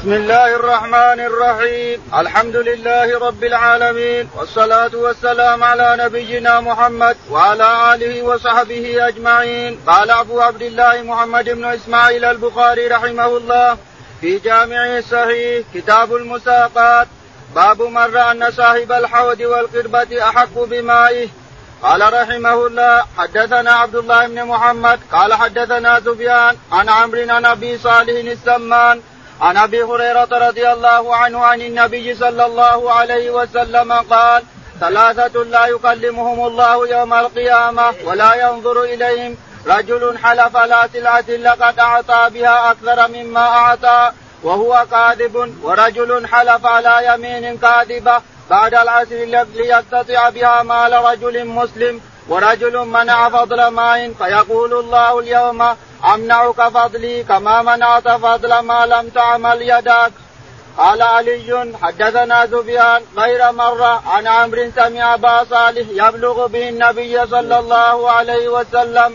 بسم الله الرحمن الرحيم. الحمد لله رب العالمين والصلاة والسلام على نبينا محمد وعلى آله وصحبه أجمعين. قال أبو عبد الله محمد بن إسماعيل البخاري رحمه الله في جامعه الصحيح كتاب المساقات باب من رأى أن صاحب الحوض والقربة أحق بمائه. قال رحمه الله حدثنا عبد الله بن محمد قال حدثنا سفيان عن عمرو عن أبي صالح السمان عن أبي هريرة رضي الله عنه عن النبي صلى الله عليه وسلم قال ثلاثة لا يكلمهم الله يوم القيامة ولا ينظر إليهم. رجل حلف لا سلعة لقد أعطى بها أكثر مما أعطى وهو كاذب ورجل حلف على يمين كاذبة. بعد العصر ليقتطع بها مال رجل مسلم. ورجل منع فضل ماء فيقول الله اليوم أمنعك فضلي كما منعت فضل ما لم تعمل يداك قال علي حدثنا سفيان غير مرة عن عمرو سمع أبا صالح يبلغ به النبي صلى الله عليه وسلم.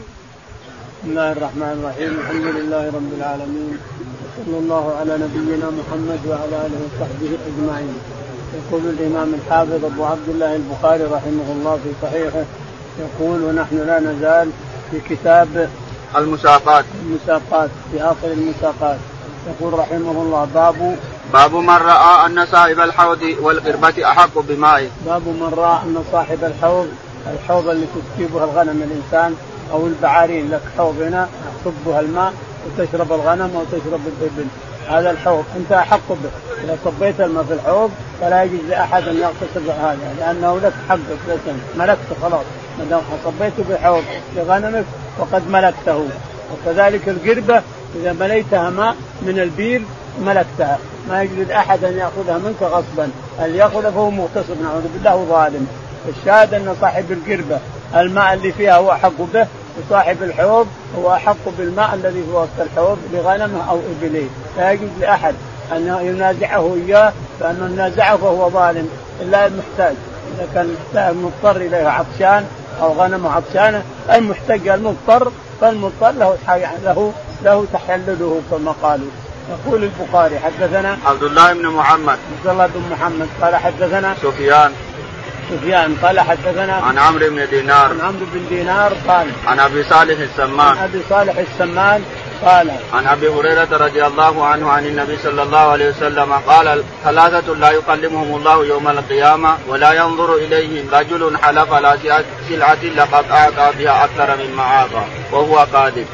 بسم الله الرحمن الرحيم. الحمد لله رب العالمين. وصلى الله على نبينا محمد وعلى آله وصحبه أجمعين. يقول الإمام الحافظ أبو عبد الله البخاري رحمه الله في صحيحه يقول ونحن لا نزال في كتاب المساقات. المساقات في آخر المساقات. يقول رحمه الله باب باب من رأى أن صاحب الحوض والقربة أحق بمائه باب من رأى أن صاحب الحوض الحوض اللي تسكبها الغنم الإنسان أو البعارين لك حوض هنا تصبها الماء وتشرب الغنم وتشرب الابل هذا الحوض أنت أحق به. إذا صبيت الماء في الحوض فلا يجوز لأحد أن يغتصب هذا لأنه لك حقك لك ملكته خلاص. ما دام صبيته بحوض لغنمك فقد ملكته. وكذلك القربة إذا مليتها ماء من البير ملكتها. ما يجوز أحد أن يأخذها منك غصبا. اللي ياخذها فهو مغتصب نعوذ بالله وظالم الشاهد أن صاحب القربة الماء اللي فيها هو أحق به وصاحب الحوض هو أحق بالماء الذي في وسط الحوض لغنمه أو إبليه. لا يجوز لأحد أن ينازعه إياه فانه نازعه فهو ظالم. إلا المحتاج. إذا كان مضطر إليه عطشان أو غنمه عطشانة المحتاج المضطر فالمضطر له له له تحلله كما قالوا. يقول البخاري حدثنا عبد الله بن محمد. عبد الله بن محمد قال حدثنا سفيان. سفيان قال حدثنا عن عمرو بن دينار عن عمرو بن دينار قال عن أبي صالح السمان عن أبي صالح السمان قال عن أبي هريرة رضي الله عنه عن النبي صلى الله عليه وسلم قال ثلاثة لا يكلمهم الله يوم القيامة ولا ينظر إليهم رجل حلف على سلعه لقد اعطى بها أكثر مما اعطى وهو كاذب.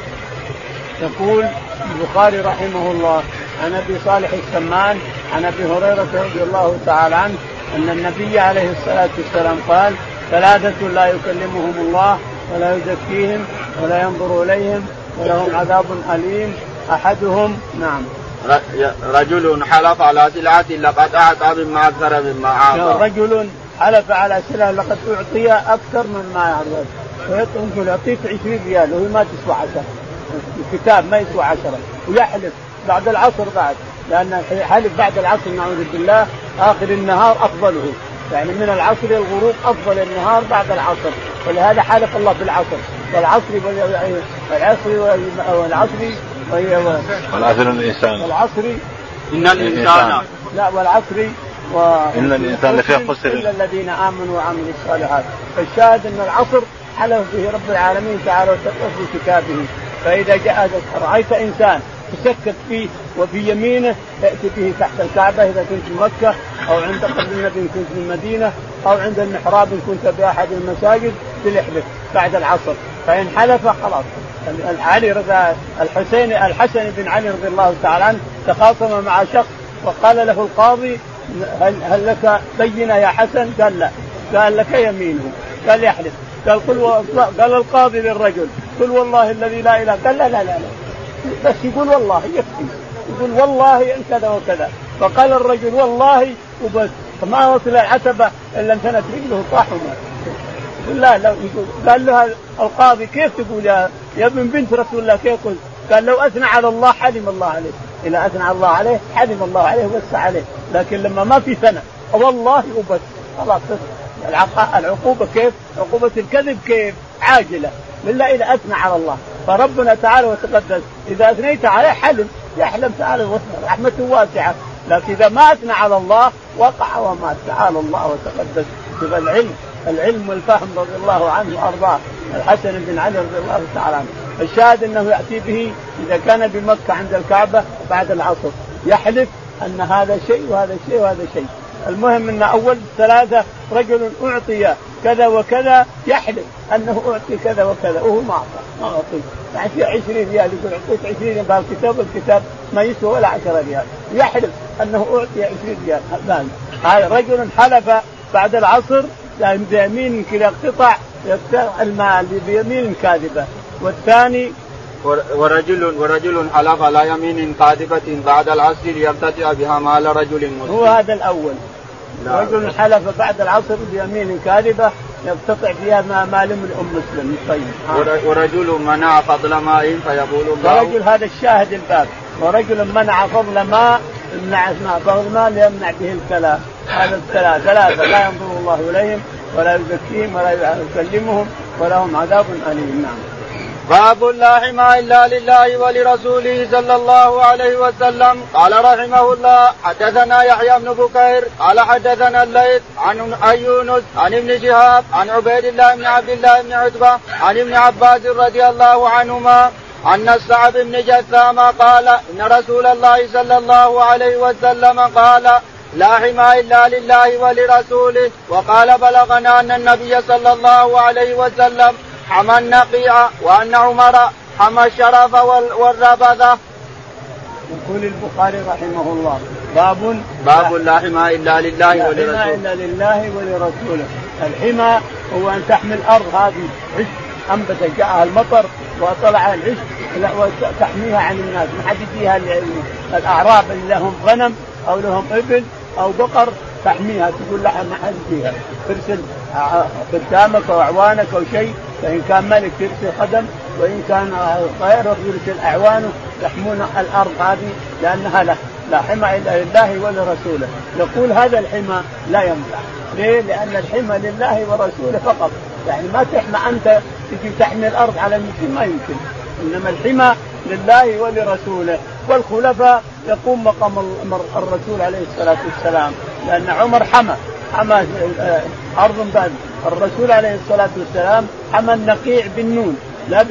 يقول البخاري رحمه الله عن أبي صالح السمان عن أبي هريرة رضي الله تعالى عنه أن النبي عليه الصلاة والسلام قال ثلاثة لا يكلمهم الله ولا يزكيهم ولا ينظر إليهم ولهم عذاب أليم. أحدهم نعم. رجل حلف على سلعة لقد أعطى مما أكثر مما أعطى. رجل حلف على سلعة لقد أعطي أكثر مما يعرض ويقول يعطيك 20 ريال وهي ما تسوى 10 الكتاب ما يسوى 10 ويحلف بعد العصر بعد. لأن حلف بعد العصر نعوذ بالله آخر النهار أفضله. يعني من العصر إلى الغروب أفضل النهار بعد العصر. ولهذا حالف الله بالعصر والعصر والعصر والعصر والعصر الإنسان. والعصر إن الانسان لا والعصر و... إن الإنسان لفي خسر. إلا الذين آمنوا وعملوا الصالحات. فالشاهد أن العصر حلف به رب العالمين تعالى وتقوى في كتابه. فإذا جاء رأيت إنسان تسكت فيه وفي يمينه تأتي به تحت الكعبة إذا كنت في مكة أو عند قبر النبي إن كنت في المدينة أو عند المحراب إن كنت باحد المساجد تلحلف بعد العصر. فإن حلف خلاص. علي رضا الحسين الحسن بن علي رضي الله تعالى عنه تخاصم مع شخص وقال له القاضي هل, هل لك بينة يا حسن؟ قال لا. قال لك يمينه. قال يحلف. قال قل قال القاضي للرجل قل والله الذي لا إله. قال لا لا لا, لا. بس يقول والله يكفي يقول والله ان كذا وكذا. فقال الرجل والله وبس. فما وصل العتبه إلا انثنت رجله طاح ومات لا لا يقول قال له القاضي كيف تقول يا يا ابن بنت رسول الله كيف قلت؟ قال لو أثنى على الله حلم الله عليه. إذا أثنى على الله عليه حلم الله عليه وبس عليه. لكن لما ما في ثنى والله وبس. خلاص العقوبة كيف؟ عقوبة الكذب كيف؟ عاجلة. الا إذا أثنى على الله. فربنا تعالى وتقدس. إذا أثنيت عليه حلم. يحلم تعالى رحمته واسعة. لكن إذا ما أثنى على الله وقع ومات تعالى الله وتقدس. العلم. العلم والفهم رضي الله عنه وأرضاه. الحسن بن علي رضي الله تعالى عنه. الشاهد أنه يأتي به إذا كان بمكة عند الكعبة بعد العصر. يحلف أن هذا شيء وهذا شيء وهذا شيء. المهم إن أول ثلاثة رجل أعطي كذا وكذا يحلف أنه أعطي كذا وكذا وهو ما أعطى ما أعطي يعني في 20 ريال يقول اعطيت 20 ريال الكتاب والكتاب ما يسوى ولا 10 ريال يحلف أنه أعطي 20 ريال هذا رجل حلف بعد العصر بيمين كذا قطع المال بيمين كاذبة والثاني ورجل ورجل حلف على يمين كاذبة بعد العصر ليرتجع بها مال رجل مسلم. هو هذا الأول. لا. رجل حلف بعد العصر بيمين كاذبة يقتطع فيها ما مال من ام مسلم. طيب. ورجل منع فضل ماء فيقول الله. ورجل هذا الشاهد الباب. ورجل منع فضل ماء يمنع فضل ماء ليمنع به الكلام. هذا الثلاث ثلاثة. لا ينظر الله إليهم ولا يزكيهم ولا يكلمهم ولهم عذاب أليم. نعم. باب لا حمى إلا لله ولرسوله صلى الله عليه وسلم. قال رحمه الله حدثنا يحيى بن بكير قال حدثنا الليث عن يونس عن ابن شهاب عن عبيد الله بن عبد الله بن عتبة عن ابن عباس رضي الله عنهما أن السعد بن جثام قال إن رسول الله صلى الله عليه وسلم قال لا حمى إلا لله ولرسوله. وقال بلغنا أن النبي صلى الله عليه وسلم حمى النقيع وأن عمر حمى الشرف والربذة. يقول البخاري رحمه الله. باب باب لا حمى إلا لله ولرسوله. إلا لله ولرسوله. الحمى هو أن تحمي الأرض. هذه عش أنبتت جاءها المطر وطلع العش وتحميها عن الناس. ما حد يجيها الأعراب اللي لهم غنم أو لهم إبل أو بقر. تحميها. تقول لها ما حد فيها ترسل خدامك أو أعوانك أو شيء. فإن كان ملك يرسل خدم وإن كان غيره يرسل اعوانه يحمون الأرض هذه لأنها له لا حمى إلا لله ولرسوله. يقول هذا الحمى لا ينفع. ليه؟ لأن الحمى لله ورسوله فقط. يعني ما تحمى أنت تجي تحمي الأرض على المسلم ما يمكن. إنما الحمى لله ولرسوله. والخلفاء يقوم مقام الرسول عليه الصلاة والسلام. لأن عمر حمى. حمى آه، أرض بعد الرسول عليه الصلاة والسلام حمى النقيع بالنون لا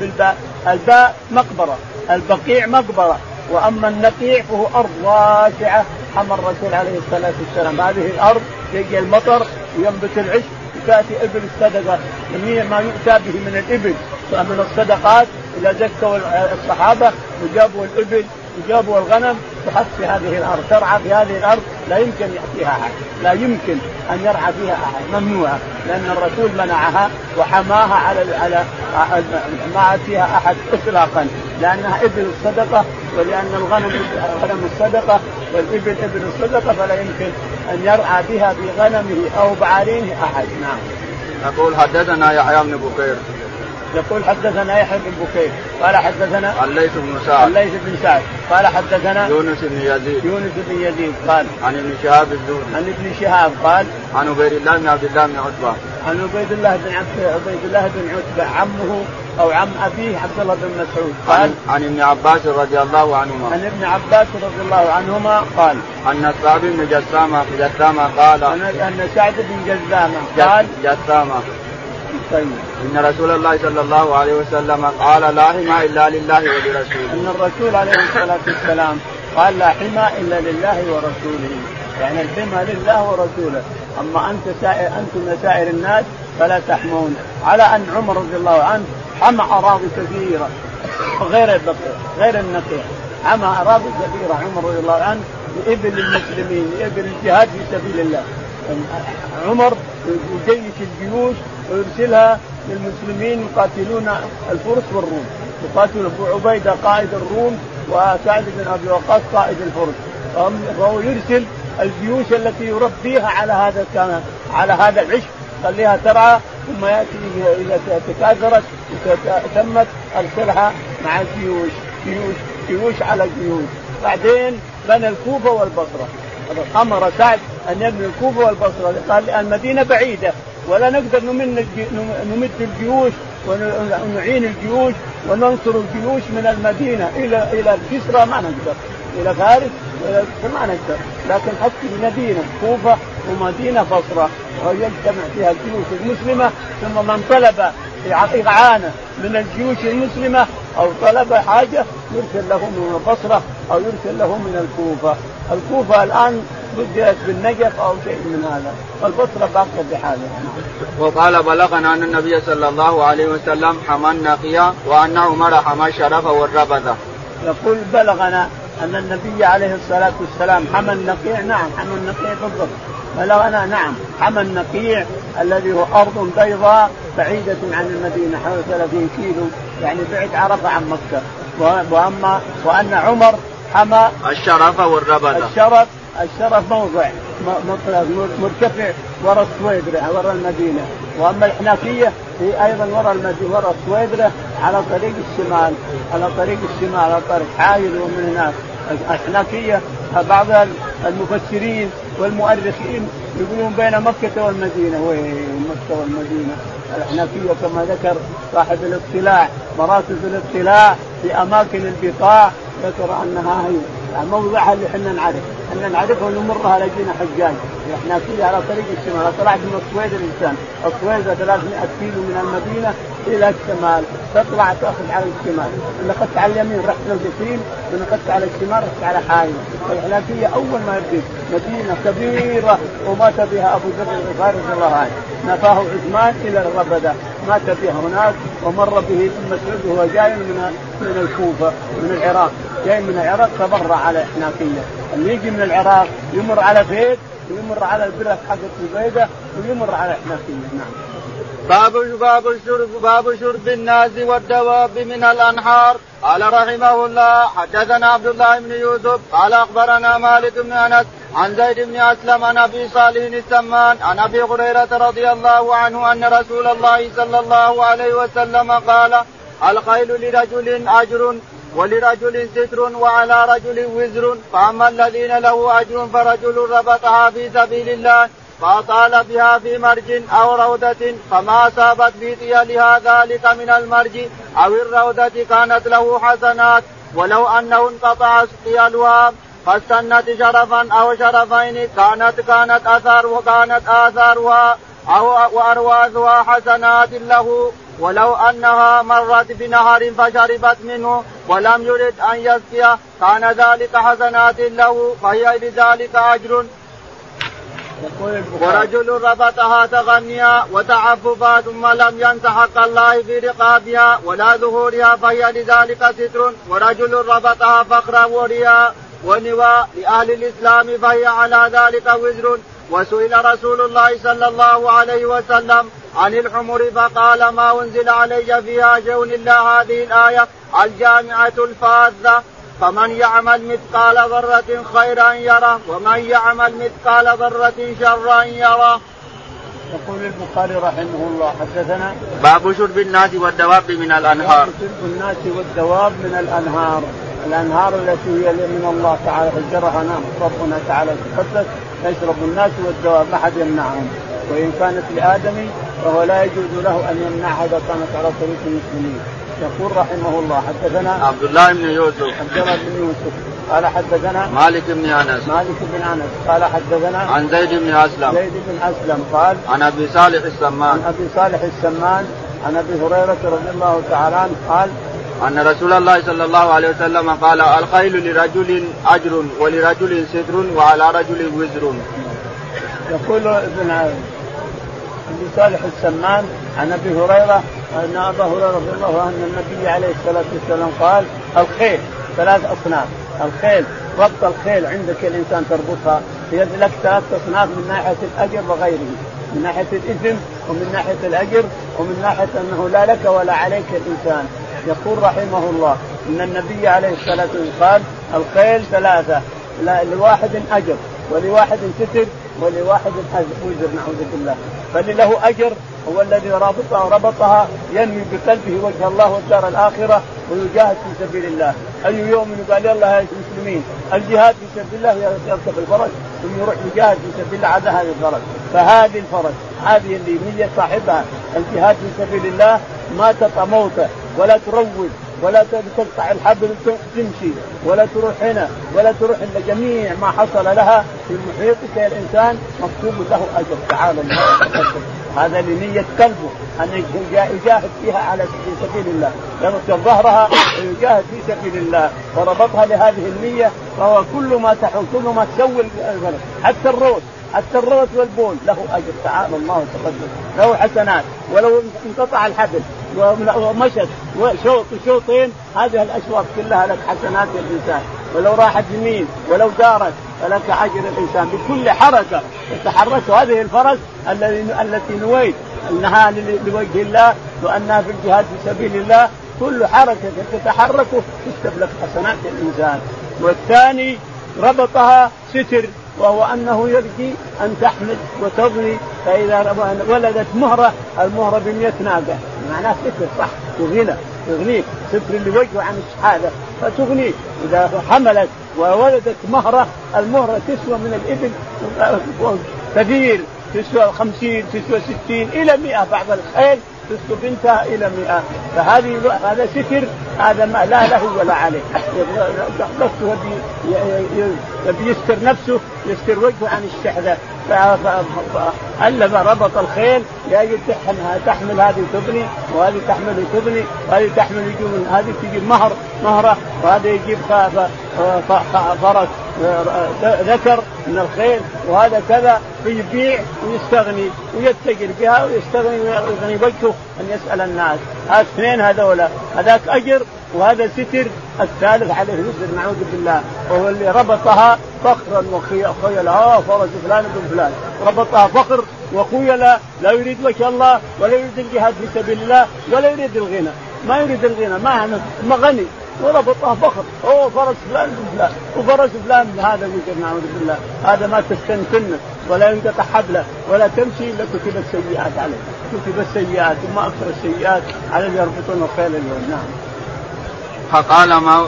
بالباء. الباء مقبرة البقيع مقبرة. وأما النقيع فهو أرض واسعة حمى الرسول عليه الصلاة والسلام. هذه الأرض يجي المطر وينبت العشب وتاتي إبل الصدقة. جميع ما يؤتى به من الإبل. من الصدقات إذا زكوا الصحابة وجابوا الإبل وجابوا الغنم تحط في هذه الأرض ترعى في هذه الأرض لا يمكن يأتيها أحد لا يمكن أن يرعى فيها أحد ممنوعة لأن الرسول منعها وحماها على على ما فيها أحد اطلاقا لأنها إبل الصدقة ولأن الغنم غنم الصدقة والإبل إبل الصدقة فلا يمكن أن يرعى بها بغنمه أو بعارينه أحد نعم. يقول حدثنا يحيى بن بكير يقول حدثنا يحيى بن بكير قال حدثنا الليث بن سعد. الليث بن سعد قال حدثنا يونس بن يزيد. يونس بن يزيد قال عن ابن شهاب الزهري. عن ابن شهاب قال عن عبيد الله بن عبد الله بن عتبة. عن عبيد الله بن عبيد الله بن عتبة عمه أو عم أبيه عبد الله بن مسعود. قال عن, ابن عباس رضي الله عنهما. عن ابن عباس رضي الله عنهما قال ان سعد بن جسامه جسامة قال ان سعد بن جسامة قال جسامة. طيب. إن رسول الله صلى الله عليه وسلم قال لا حمى إلا لله ولرسوله. إن الرسول عليه الصلاة والسلام قال لا حمى إلا لله ورسوله. يعني الحمى لله ورسوله. أما أنت سائر أنتم سائر الناس فلا تحمون. على أن عمر رضي الله عنه حمى أراضي كثيرة. غير غير النقيع. حمى أراضي كثيرة. عمر رضي الله عنه لإبل المسلمين لإبل الجهاد في سبيل الله. عمر يجيش الجيوش ويرسلها للمسلمين يقاتلون الفرس والروم يقاتل أبو عبيدة قائد الروم وسعد بن أبي وقاص قائد الفرس. فهو يرسل الجيوش التي يربيها على هذا كان على هذا العشق. خليها ترعى ثم يأتي اذا تكاثرت تمت أرسلها مع الجيوش. جيوش جيوش على جيوش بعدين بنى الكوفة والبصرة. أمر سعد أن يبني الكوفة والبصرة. قال المدينة بعيدة ولا نقدر نمد نمد الجيوش ونعين الجيوش وننصر الجيوش من المدينة. إلى إلى الكسرى ما نقدر إلى فارس ما نقدر. لكن حتى المدينة كوفة ومدينة بصرة ويجتمع فيها الجيوش المسلمة ثم من طلب إعانة من الجيوش المسلمة أو طلب حاجة يرسل له من البصرة. أو يرسل له من الكوفة. الكوفة الآن بدأت بالنجف أو شيء من هذا. والبصرة باقية بحالها وقال بلغنا أن النبي صلى الله عليه وسلم حمى النقية وأن عمر حمى الشرف والربذة يقول بلغنا أن النبي عليه الصلاة والسلام حمى النقيع نعم حمى النقيع بالضبط. بلغنا نعم حمى النقيع الذي هو أرض بيضاء بعيدة عن المدينة حوالي 30 كيلو يعني بعد عرفة عن مكة. واما وأن عمر حمى الشرف والربذه الشرف الشرف موضع. مرتفع وراء السويدرة وراء المدينة. وأما الحنافية هي أيضا وراء المدينة وراء السويدرة على طريق الشمال. على طريق الشمال على طريق حايل ومن هناك. الحنفية بعض المفسرين والمؤرخين يقولون بين مكة والمدينة. وين مكة والمدينة؟ الحنفية كما ذكر صاحب الاطلاع مراتب الاطلاع في أماكن البقاع. ذكر أنها هي. موضعها اللي إحنا نعرف. إحنا نعرفها ونمرها لقينا حجاج. إحنا فيها على طريق الشمال. طلعت من السويد الإنسان. السويد 300 كيلو من المدينة إلى الشمال. تطلع تأخذ على الشمال. اللي اخذت على اليمين رحت للجسيم من اخذت على الشمال رحت على حايل. الحنفيه أول ما يبدي. مدينة كبيرة ومات بها أبو ذر الغفاري رضي الله عنه. نفاه عثمان إلى الربده مات بها هناك ومر به ابن مسعود وهو جاي من من الكوفة من العراق. جاي من العراق تبرع على حنافيه اللي يجي من العراق يمر على بيت ويمر على البرة حقت البيضة ويمر على حنافيه نعم. باب باب الشرب باب شرب الناس والدواب من الانهار قال رحمه الله حدثنا عبد الله بن يوسف قال أخبرنا مالك بن أنس عن زيد بن أسلم عن أبي صالح السمان عن أبي هريرة رضي الله عنه أن رسول الله صلى الله عليه وسلم قال الخيل لرجل أجر ولرجل ستر وعلى رجل وزر فأما الذين له أجر فرجل ربطها في سبيل الله فأطال بها في مرج أو روضة فما أصابت في طيالها ذلك من المرج أو الروضة كانت له حسنات. ولو أنه انقطع طيالها فاستنت شرفا أو شرفين كانت كانت أثار وكانت آثارها. أو وأرواثها حسنات له ولو أنها مرت بنهر فشربت منه ولم يرد أن يسقيه كان ذلك حسنات له فهي لذلك أجر. ورجل ربطها تغنيا وتعففا ثم لم ينس حق الله في رقابها ولا ظهورها فهي لذلك ستر. ورجل ربطها فخرا وريا ونوى لأهل الإسلام فهي على ذلك وزر. وسئل رسول الله صلى الله عليه وسلم عن الحمر فقال ما أنزل علي فيها شيء إلا هذه الآية الجامعة الفاذة فمن يعمل مثقال ذرة خيرا يره ومن يعمل مثقال ذرة شرا يره. يقول البخاري رحمه الله حدثنا باب شرب الناس والدواب من الأنهار. باب شرب الناس والدواب من الأنهار، الأنهار التي هي من الله تعالى فجرها نعم ربنا تعالى تقدس يشرب الناس والدواب ما حد يمنعهم. وإن كانت لادمي فهو لا يجوز له أن يمنعها اذا كانت على طريق المسلمين. يقول رحمه الله حدثنا عبد الله بن يوسف. عبد الله بن يوسف. قال حدثنا مالك بن أنس. مالك بن أنس. قال حدثنا عن زيد بن أسلم. زيد بن أسلم قال عن أبي صالح السمان. عن أبي صالح السمان عن أبي هريرة رضي الله تعالى عنه قال أن رسول الله صلى الله عليه وسلم قال الخيل لرجل أجر ولرجل ستر وعلى رجل وزر. يقول ابن أبي صالح السمان عن أبي هريرة أن أبا هريرة رضي الله عنه النبي عليه الصلاة والسلام قال الخيل ثلاث أصناف. الخيل ربط الخيل عندك الإنسان تربطها هي لك ثلاث أصناف من ناحية الأجر وغيره. من ناحية الإثم ومن ناحية الأجر ومن ناحية أنه لا لك ولا عليك الإنسان. يقول رحمه الله إن النبي عليه الصلاة والسلام قال الخيل ثلاثة لا لواحد أجر ولواحد ستر ولواحد وزر نعوذ بالله. فاللي له أجر هو الذي رابطها ربطها ينوي بقلبه وجه الله والدار الآخرة ويجاهد في سبيل الله، أي يوم قال يلا يا المسلمين الجهاد في سبيل الله يركب الفرج ثم يروح يجاهد في سبيل الله عاد هذه الفرج، فهذه الفرج هذه اللي نية صاحبها. الجهاد في سبيل الله ما تطع موته ولا تروج ولا تقطع الحبل تمشي ولا تروح هنا ولا تروح الا جميع ما حصل لها في محيطك الإنسان مكتوب له أجر. تعالى هذا لنية قلبه أن يجاهد فيها على في سبيل الله. يركب ظهرها ويجاهد في سبيل الله. وربطها لهذه النية فهو كل ما تحول كل ما تسوي حتى الروس الروس والبول له أجر تعالى الله وتقدم له حسنات ولو انقطع الحبل ومشت وشوط وشوطين هذه الأشواط كلها لك حسنات الإنسان. ولو راحت يمين ولو دارت فلك أجر الإنسان. بكل حركة تتحرك هذه الفرس التي نويت أنها لوجه الله وأنها في الجهاد في سبيل الله. كل حركة تتحرك تكتب لك حسنات الإنسان. والثاني ربطها ستر. وهو أنه يرجي أن تحمل وتضني فإذا ولدت مهرة المهرة ب ناقة. معناه ستر صح تغنى تغنيك ستر اللي وجهه عن الشهادة فتغنيك إذا حملت وولدت مهرة المهرة تسوى من الإبل كثير تسوى خمسين تسوى ستين إلى مئة. بعض الخيل بنتها إلى 100 فهذه هذا ستر هذا ما لا له ولا عليه. نفسه يبي يستر نفسه يستر وجهه عن الشحذة. فألف ربط الخيل لاجل تحمل هذه تبني وهذه تحمل تبني وهذه تحمل يجيب هذه تجيب مهر مهرة وهذا يجيب فرس ذكر من الخيل وهذا كذا فيبيع ويستغني ويتجر بها ويستغني ويغني وجهه أن يسأل الناس اثنين هذولا هذاك أجر وهذا ستر. الثالث عليه يسر نعوذ بالله وهو اللي ربطها فخرا وخيلا آه فرس فلان بن فلان. ربطها فخر وخيلا. لا يريد وجه الله ولا يريد الجهاد في سبيل الله ولا يريد الغنى. ما يريد الغنى ما غني. وربطه فخر اوه فرس فلان بن فلان وفرس فلان هذا يقول نعوذ بالله. هذا ما تستنسنه ولا ينقطع حبله ولا تمشي إلا كتب السيئات عليه. كتب السيئات وما أكثر السيئات على اللي يربطون الخيل اليوم. نعم. فقال ما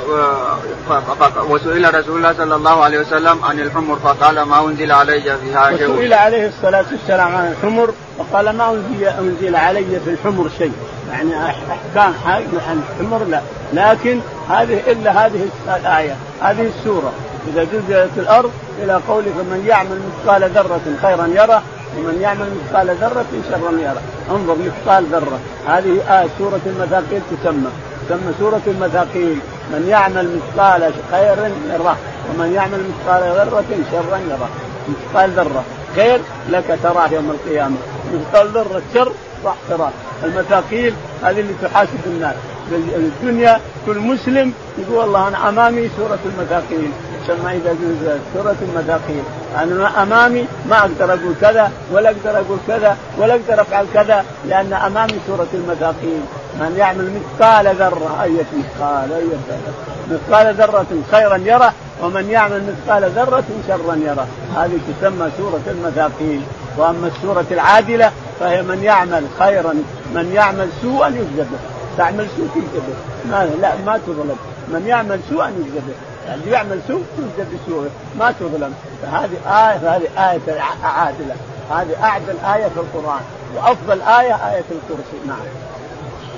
وسئل رسول الله صلى الله عليه وسلم عن الحمر فقال ما أنزل علي فيها شيء وسئل عليه الصلاة والسلام عن الحمر فقال ما أنزل أنزل علي في الحمر شيء. يعني أحكام عن الحمر لا. لكن هذه إلا هذه الآية هذه السورة. إذا زلزلت الأرض إلى قوله فمن يعمل مثقال ذرة خيرا يره ومن يعمل مثقال ذرة شرا يره. انظر مثقال ذرة. هذه آية سورة المثاقيل تسمى. تسمى سورة المثاقيل من يعمل مثقال خير يره. ومن يعمل مثقال ذرة شرا يره. مثقال ذرة خير لك تراه يوم القيامة. مثقال ذرة شر راح تراه. المثاقيل هذه اللي تحاسب الناس. الدنيا كل مسلم يقول والله أنا أمامي سورة المثاقيل سمى إذا نزلت سورة المثاقيل أنا أمامي ما أقدر أقول كذا ولا أقدر أقول كذا ولا أقدر أفعل كذا لأن أمامي سورة المثاقيل من يعمل مثقال ذرة. اية مثقال اية ذرة. مثقال ذرة خيرا يره ومن يعمل مثقال ذرة شرا يره. هذه تسمى سورة المثاقيل. وأما السورة العادلة فهي من يعمل خيرا من يعمل سوءا يجزى به تعمل سوء تجزى به ما لا ما تظلم. من يعمل سوءا يجزى به اللي يعني يعمل سوء يجزى بسوءه. ما تظلم. فهذه آية هذه آية عادلة. هذه أعدل آية في القرآن. وأفضل آية آية الكرسي. نعم.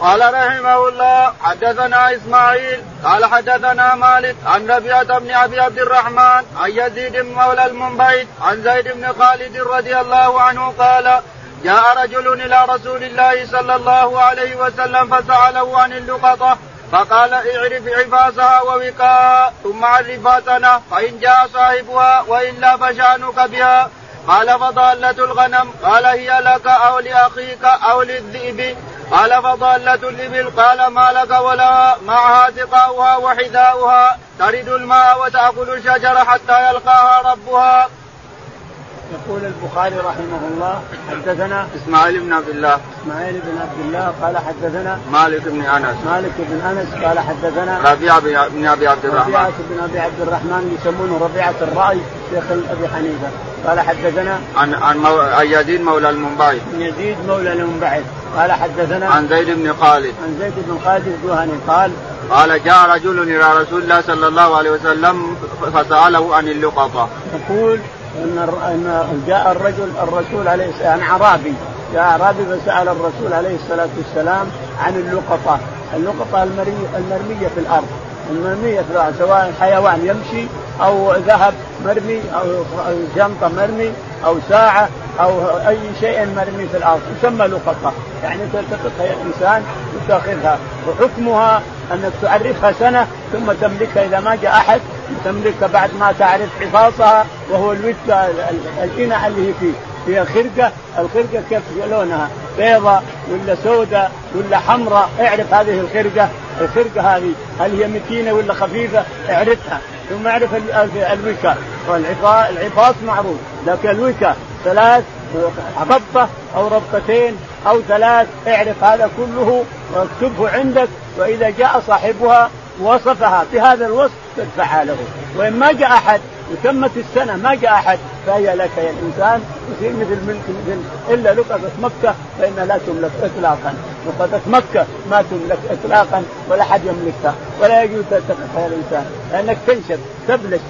قال رحمه الله حدثنا إسماعيل قال حدثنا مالك عن ربيعة بن أبي عبد الرحمن عن يزيد مولى المنبعث عن زيد بن خالد رضي الله عنه قال جاء رجل إلى رسول الله صلى الله عليه وسلم فسأله عن اللقطة فقال اعرف عفاسها ووقاء ثم عرفاتنا فإن جاء صاحبها والا فشأنك بها. قال فضالة الغنم قال هي لك أو لأخيك أو للذئب. قال فضالة الإبل قال ما لك ولها معها سقاؤها وحذاؤها ترد الماء وتأكل الشجر حتى يلقاها ربها. يقول البخاري رحمه الله حدثنا إسماعيل بن عبد الله. إسماعيل بن عبد الله قال حدثنا مالك بن أنس. مالك بن أنس قال حدثنا ربيعة بن أبي عبد الرحمن. ربيعة بن أبي عبد الرحمن يسمونه ربيعة الرأي شيخ أبي حنيفة. قال حدثنا عن عن, مو... عن يزيد مولى المنبعث. يزيد مولى المنبعث. قال حدثنا عن زيد بن خالد. عن زيد بن خالد الجهني قال قال جاء رجل إلى رسول الله صلى الله عليه وسلم فسأله عن اللقطة. يقول إن جاء الرجل الرسول عليه السلام أعرابي جاء أعرابي فسأل الرسول عليه الصلاة والسلام عن اللقطة، اللقطة المرمية في الأرض، المرمية في الأرض سواء حيوان يمشي أو ذهب مرمي أو جنطه مرمي أو ساعة أو أي شيء مرمي في الأرض. تسمى لقطة. يعني تلتقطها الانسان وتأخذها. وحكمها أنك تعرفها سنة ثم تملكها إذا ما جاء أحد تملكها بعد ما تعرف حفاظها وهو الوتة الإناء اللي هي فيه. فيها خرقة الخرقة كيف لونها؟ بيضة ولا سوداء ولا حمراء؟ اعرف هذه الخرقة. الخرقة هذه هل هي متينة ولا خفيفة؟ اعرفها. ثم اعرف الوكا العفاص معروف. لكن الوكا ثلاث ربطة أو ربطتين أو ثلاث اعرف هذا كله واكتبه عندك. وإذا جاء صاحبها وصفها بهذا الوصف تدفعها له. وإن ما جاء أحد وتمت السنة ما جاء أحد فهي لك يا الإنسان. تصير مثل ملك مثل إلا لقطة مكة فإنها لا تملك إطلاقا. لقطة مكة ما تملك إطلاقا ولا أحد يملكها ولا يجوز تلتقطها الإنسان. لأنك تنشب تبلش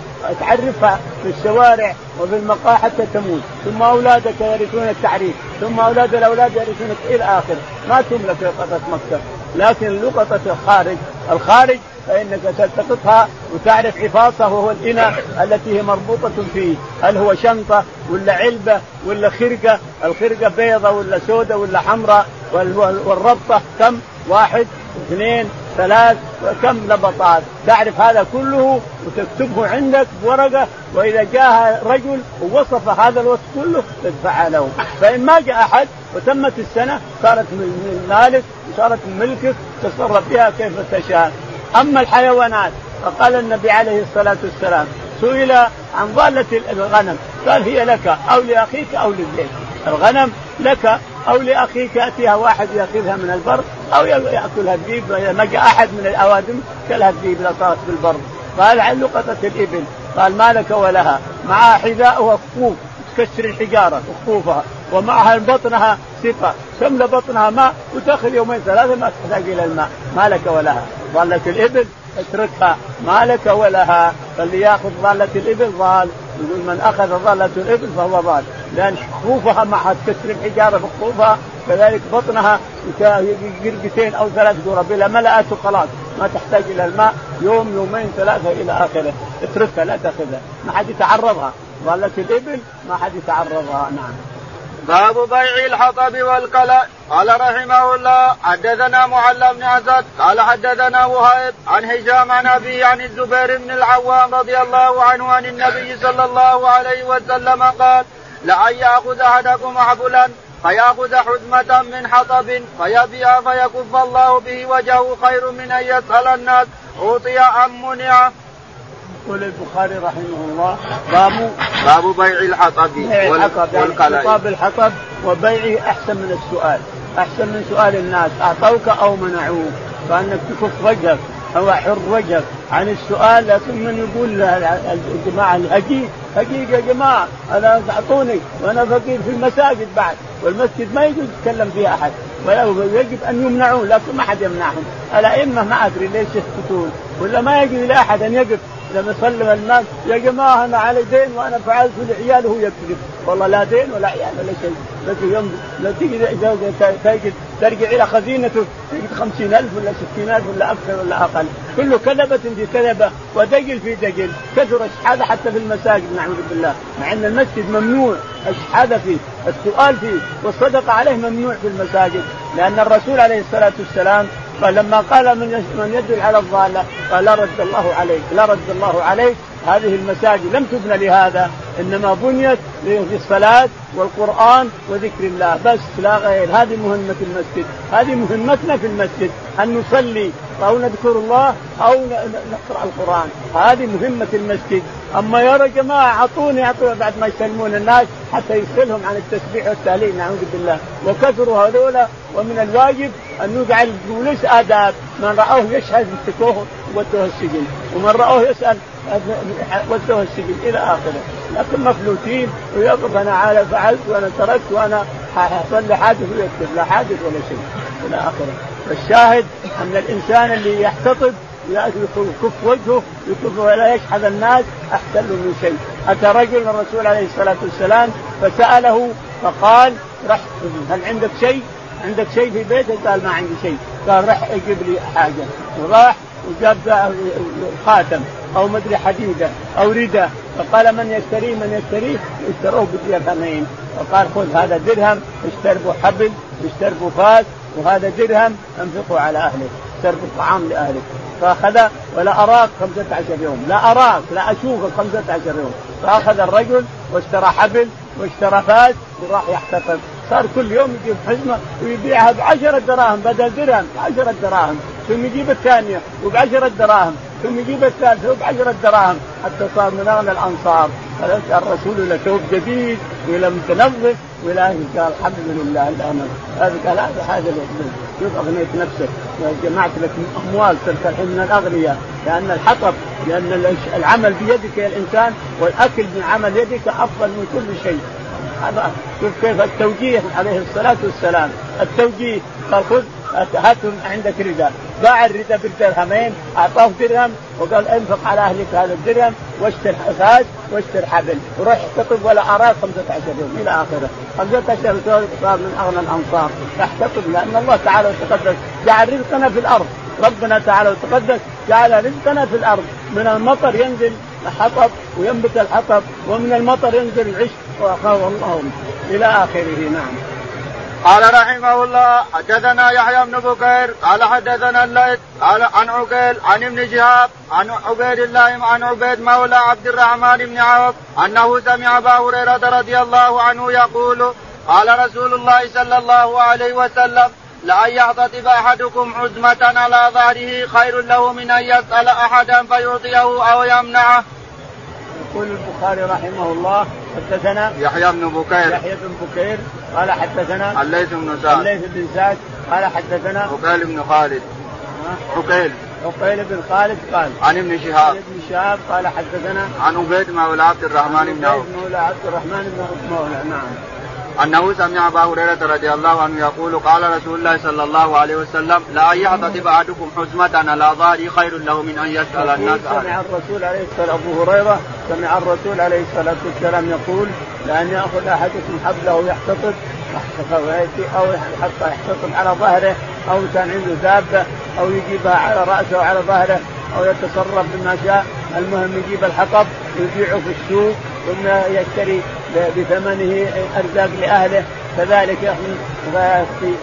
تعرفها في الشوارع وفي المقاهى حتى تموت. ثم أولادك يرثون التعريف ثم أولاد الأولاد يرثونك إلى اخره ما تملك لقطه مكة. لكن لقطه الخارج. الخارج فإنك تلتقطها وتعرف حفاظها وهو الإناء التي هي مربوطة فيه. هل هو شنطة ولا علبة ولا خرقة؟ الخرقة بيضة ولا سوداء ولا حمراء؟ والربطة كم؟ واحد اثنين ثلاث وكم نبطات تعرف هذا كله وتكتبه عندك بورقة وإذا جاء رجل ووصف هذا الوصف كله تدفع له. فإن ما جاء أحد وتمت السنة صارت من مالك وصارت من ملكك تصرف فيها كيف تشاء. أما الحيوانات فقال النبي عليه الصلاة والسلام سئل عن ضالة الغنم قال هي لك أو لأخيك أو للبيت الغنم لك أو لأخيك يأتيها واحد يأخذها من البر أو يأكلها الذيب جاء أحد من الأوادم كلها الذيب اذا صارت بالبر. قال عن لقطة الإبل قال ما لك ولها؟ معها حذاء كفوف تكسر الحجاره كفوفها ومعها بطنها ثقة. تملى بطنها ماء وتأخذ يومين ثلاثة ما تحتاج إلى الماء. ما لك ولها. ضالة الإبل اتركها. ما لك ولها. فاللي يأخذ ضالة الإبل ضال يقول من أخذ ضالة الإبل فهو ضال لأن خوفها معها تكسر الحجارة بخوفها كذلك بطنها قرقتين أو ثلاث قرب اذا ملأته خلاص. ما تحتاج إلى الماء. يوم يومين ثلاثة إلى آخره. اتركها لا تأخذها. ما حد يتعرضها. ضالة الإبل ما حد يتعرضها. نعم. باب بيع الحطب والكلاء قال رحمه الله حدثنا معل بن أسد قال حدثنا وهيب عن هشام عن أبي عن الزبير بن العوام رضي الله عنه عن النبي صلى الله عليه وسلم قال لأن يأخذ أحدكم حبلا فيأخذ حزمة من حطب فيبيع فيكف الله به وجهه خير من أن يسأل الناس. أوطي أم منع. يقول البخاري رحمه الله باب باب بيع الحطب بيع الحطب يعني الحطب وبيعه أحسن من السؤال. أحسن من سؤال الناس أعطوك أو منعوك؟ فأنك تكف وجهك أو حر وجهك. عن السؤال لكن من يقول الجماعة الحقيق حقيقة يا جماعة أنا أعطوني وأنا فقير في المساجد بعد والمسجد ما يجوز يتكلم فيه أحد ويجب أن يمنعون لكن ما حد يمنعهم. الأئمة ما أدري ليش يسكتون ولا ما يجوز لأحد أن يقف لما يسلم المال يا جماعة أنا على دين وأنا فعلت لعيال وهو يكذب. والله لا دين ولا عيال ولا شيء. لكن يوم تجد ترجع إلى خزينته تجد خمسين ألف ولا ستين ألف ولا أكثر ولا أقل. كله كذبة في كذبة ودجل في دجل. كثر الشحاذة حتى في المساجد نعوذ بالله. مع أن المسجد ممنوع الشحاذة فيه السؤال فيه والصدقة عليه ممنوع في المساجد. لأن الرسول عليه الصلاة والسلام فلما قال من من يدل على الضالة قال لا رد الله عليك لا رد الله عليك. هذه المساجد لم تبنى لهذا إنما بنيت للصلاة والقرآن وذكر الله. بس لا غير. هذه مهمة المسجد. هذه مهمتنا في المسجد أن نصلي أو نذكر الله أو نقرأ القرآن. هذه مهمة المسجد. أما يا جماعة أعطوني أعطوني بعد ما يسلمون الناس حتى يسالهم عن التسبيح والتهليل نعوذ بالله. وكثروا هذولا ومن الواجب أن يجعل البوليس آداب. من راه يشهد مسكوه ودوه السجن. ومن راه يسأل ودوه السجن إلى آخره. لكن مفلوتين ويقف أنا على فعلت وأنا تركت وأنا حصل لي حادث ويكتب لا حادث ولا شيء. إلى آخره. فالشاهد أن الإنسان اللي يحتطب يكف وجهه يكف ولا يشحذ الناس احسن من شيء. أتى رجل الرسول عليه الصلاة والسلام فسأله فقال رح هل عندك شيء؟ عندك شيء في بيتك؟ قال ما عندي شيء. قال رح أجيب لي حاجة. وراح وجاب خاتم أو مدري حديدة أو رداء فقال من يشتريه؟ من يشتريه؟ اشتروه بدرهمين وقال خذ هذا درهم اشتربوا حبل اشتربوا فاس وهذا درهم انفقوا على اهلك اشتربوا الطعام لاهلك فاخذ ولا أراك 15 يوم لا أراك لا أشوفك 15 يوم. فأخذ الرجل واشترى حبل واشترى فاس وراح يحتفل صار كل يوم يجيب حزمة ويبيعها بعشرة دراهم بدل درهم بعشرة دراهم ثم يجيب الثانية وبعشرة دراهم. ثم يجيب الثالثه وبعشرة دراهم حتى صار من اغنى الأنصار. الرسول إلى ثوب جديد والى متنظف والى قال الحمد لله الامل هذا قال هذا هذا شوف اغنيت نفسك. جمعت لك أموال صرت الحين من الأغنياء. لأن الحطب لأن العمل بيدك يا الإنسان والأكل من عمل يدك أفضل من كل شيء. هذا شوف كيف التوجيه عليه الصلاة والسلام. التوجيه قال خذ هات عندك رداء باع الرداء بالدرهمين أعطاه درهم وقال انفق على أهلك هذا الدرهم واشتر فاس واشتر حبل. وروح احتطب ولا أراك 15 يوم. إلى آخره. 15 يوم صار من أغنى الأنصار. احتطب لأن الله تعالى وتقدس. جعل رزقنا في الأرض. ربنا تعالى وتقدس. جعل رزقنا في الأرض. من المطر ينزل حطب وينبت الحطب ومن المطر ينزل العشب. والله إلى آخره. نعم. قال رحمه الله حدثنا يحيى بن بكير قال حدثنا الليث قال عن عقيل عن ابن شهاب عن عبيد الله عن عبيد مولى عبد الرحمن بن عوف أنه سمع أبا هريرة رضي الله عنه يقول قال رسول الله صلى الله عليه وسلم لأن يحتطب أحدكم عزمة على ظهره خير له من أن يسأل أحدا فيعطيه أو يمنعه. يقول البخاري رحمه الله حدثنا يحيى بن بكير. يحيى بن بكير. قال حدثنا الليث بن سعد. الليث بن سعد. قال حدثنا عقيل بن خالد. عقيل عقيل بن خالد قال عن ابن شهاب. عن ابن شهاب قال حدثنا عن عبيد مولى عبد الرحمن بن عوف. مولى عبد الرحمن بن عوف. مولى نعم. أنه سمع أبا هريرة رضي الله عنه يقول قال رسول الله صلى الله عليه وسلم لا أن يحتطب أحدكم حزمة على ظهري خير له من أن يسأل الناس سمع الرسول عليه الصلاة أبو هريرة سمع الرسول عليه الصلاة والسلام يقول لأن يأخذ أحدكم حبله يحتطب أو حتى يحتطب على ظهره أو كان عنده دابه أو يجيبها على رأسه وعلى ظهره أو يتصرف بما شاء المهم يجيب الحطب ويبيعه في السوق ثم يشتري بثمنه ارزاق لأهله. كذلك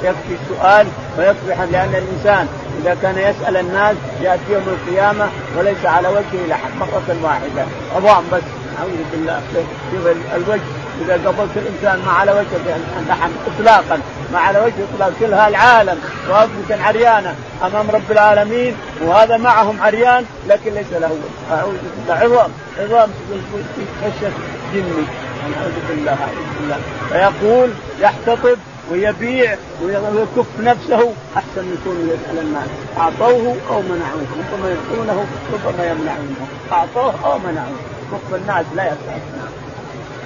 يكفي السؤال ويصبح لأن الإنسان إذا كان يسأل الناس يأتي يوم القيامة وليس على وجهه الا مره واحدة. عظام بس. أعوذ بالله. الوجه. إذا قبلت الإنسان ما على وجه اللحم اطلاقا ما على وجه اطلاق كلها العالم واقفه عريانة أمام رب العالمين وهذا معهم عريان لكن ليس له أعوذ بالله عظام عظام تكشف جني نعوذ بالله اعوذ بالله. فيقول يحتطب ويبيع ويكف نفسه أحسن من يكون يسأل الناس. أعطوه أو منعوه ربما يعطونه ربما يمنعونه. أعطوه أو منعوه. كف الناس لا يسأل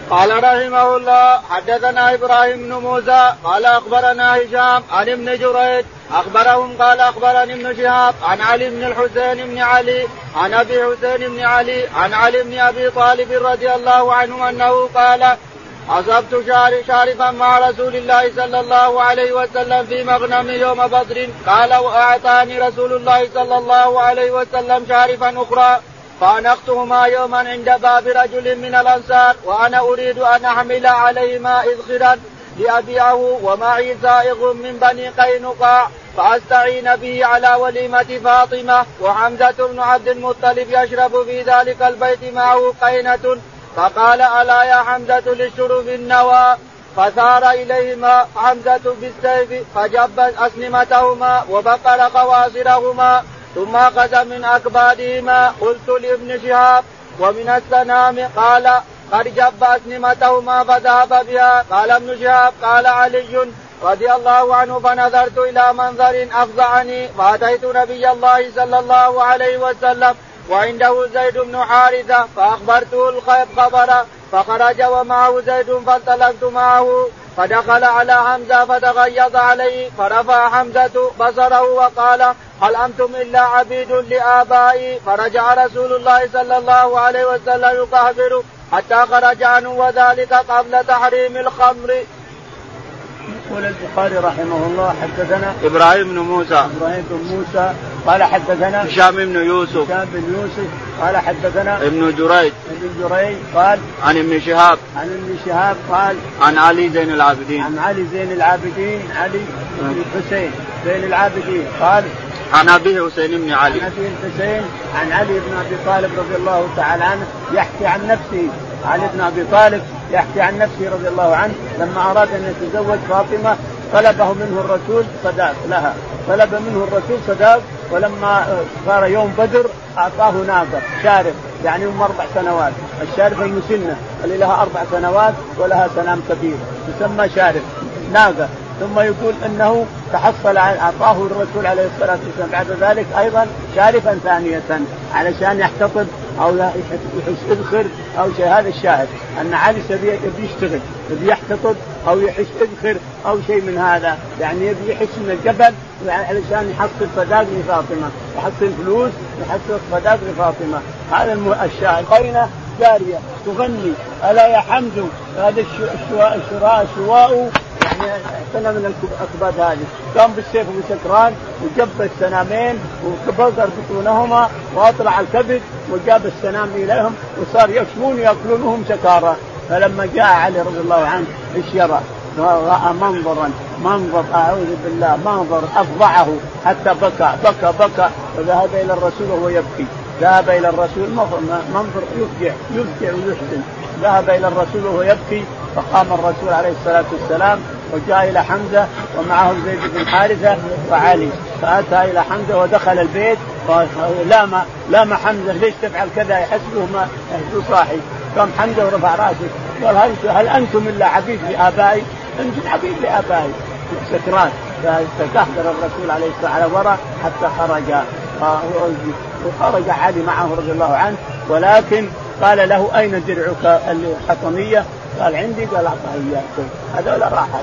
قال رحمه الله حدثنا إبراهيم بن موسى قال أخبرنا هشام عن ابن جريج أخبرهم قال أخبرني ابن شهاب عن علي بن الحسين بن علي عن أبي حسين بن علي عن علي بن أبي طالب رضي الله عنه أنه قال أصبت شارفا مع رسول الله صلى الله عليه وسلم في مغنم يوم بدر قال وأعطاني رسول الله صلى الله عليه وسلم شارفا أخرى. فانختهما يوما عند باب رجل من الأنصار وأنا أريد أن أحمل عليهما إذخرا لأبيعه ومعي سائغ من بني قينقاع فأستعين به على وليمة فاطمة وحمزة بن عبد المطلب يشرب في ذلك البيت معه قينة فقال ألا يا حمزة للشرب النوى؟ فثار إليهما حمزة بالسيف فجب اسنمتهما وبقر قواصرهما ثم أخذ من أكبادهما قلت لابن شهاب ومن السنام قال قد جب اسنمتهما فذهب بها. قال ابن شهاب قال علي رضي الله عنه فنظرت إلى منظر افزعني فأتيت نبي الله صلى الله عليه وسلم وعنده زيد بن حارثة فأخبرته الخبر فخرج ومعه زيد فانطلقت معه. فدخل على حمزة فتغيظ عليه فرفع حمزة بصره وقال هل أنتم إلا عبيد لآبائي فرجع رسول الله صلى الله عليه وسلم يقهقر حتى خرج عنه وذلك قبل تحريم الخمر. يقول البخاري رحمه الله حدثنا إبراهيم بن موسى. إبراهيم بن موسى قال حدثنا هشام بن يوسف. هشام بن يوسف قال حدثنا ابن جريج. ابن جريج قال عن ابن شهاب. عن ابن شهاب قال عن علي زين العابدين. عن علي زين العابدين علي بن حسين زين العابدين قال عن أبي حسين بن علي. عن أبي الحسين عن علي بن أبي طالب رضي الله تعالى عنه يحكي عن نفسه. علي بن أبي طالب يحكي عن نفسه رضي الله عنه لما أراد أن يتزوج فاطمة طلبه منه الرسول صداق لها. طلب منه الرسول صداق ولما صار يوم بدر أعطاه ناقه شارف يعني ام أربع سنوات، الشارف المسنة اللي لها أربع سنوات ولها سلام كبير تسمى شارف ناقه ثم يقول إنه تحصل أعطاه الرسول عليه الصلاة والسلام. بعد ذلك أيضا شارفا ثانية علشان يحتطب أو يحس اذخر أو شيء. هذا الشاهد أن علي يبي يشتغل يبي يحتطب أو يحس اذخر أو شيء من هذا. يعني يبي يحس من الجبل علشان يحصل صداق لفاطمة يحصل فلوس يحصل صداق لفاطمة. هذا الشاهد. قرينة جارية تغني ألا يا حمد هذا الشواء الشراء شواء يعني سنه من الاكباد هذه. قام بالسيف وسكران وجب السنامين وبقر بطونهما وأطلع الكبد وجاب السنام إليهم وصار يشمون ياكلونهم سكارى فلما جاء علي رضي الله عنه يرى؟ رأى منظرا منظر أعوذ بالله منظر افظعه حتى بكى بكى بكى وذهب إلى الرسول وهو يبكي. ذهب إلى الرسول منظر يفجع يفجع ويحزن. ذهب إلى الرسول وهو يبكي فقام الرسول عليه الصلاة والسلام وجاء إلى حمزة ومعه زيد بن حارثة وعلي. فأتى إلى حمزة ودخل البيت لام لام حمزة ليش تفعل كذا؟ يحسبه ما يحسبه صاحي. قام حمزة ورفع رأسه. قال هل, هل أنتم إلا عبيد لآبائي؟ أنتم عبيد لآبائي. سكران فتكهدر الرسول عليه الصلاة والسلام على وراء حتى خرج. وخرج علي معه رضي الله عنه. ولكن قال له أين درعك الحطمية؟ قال عندي؟ قال أعطاه اياه هذول راحت.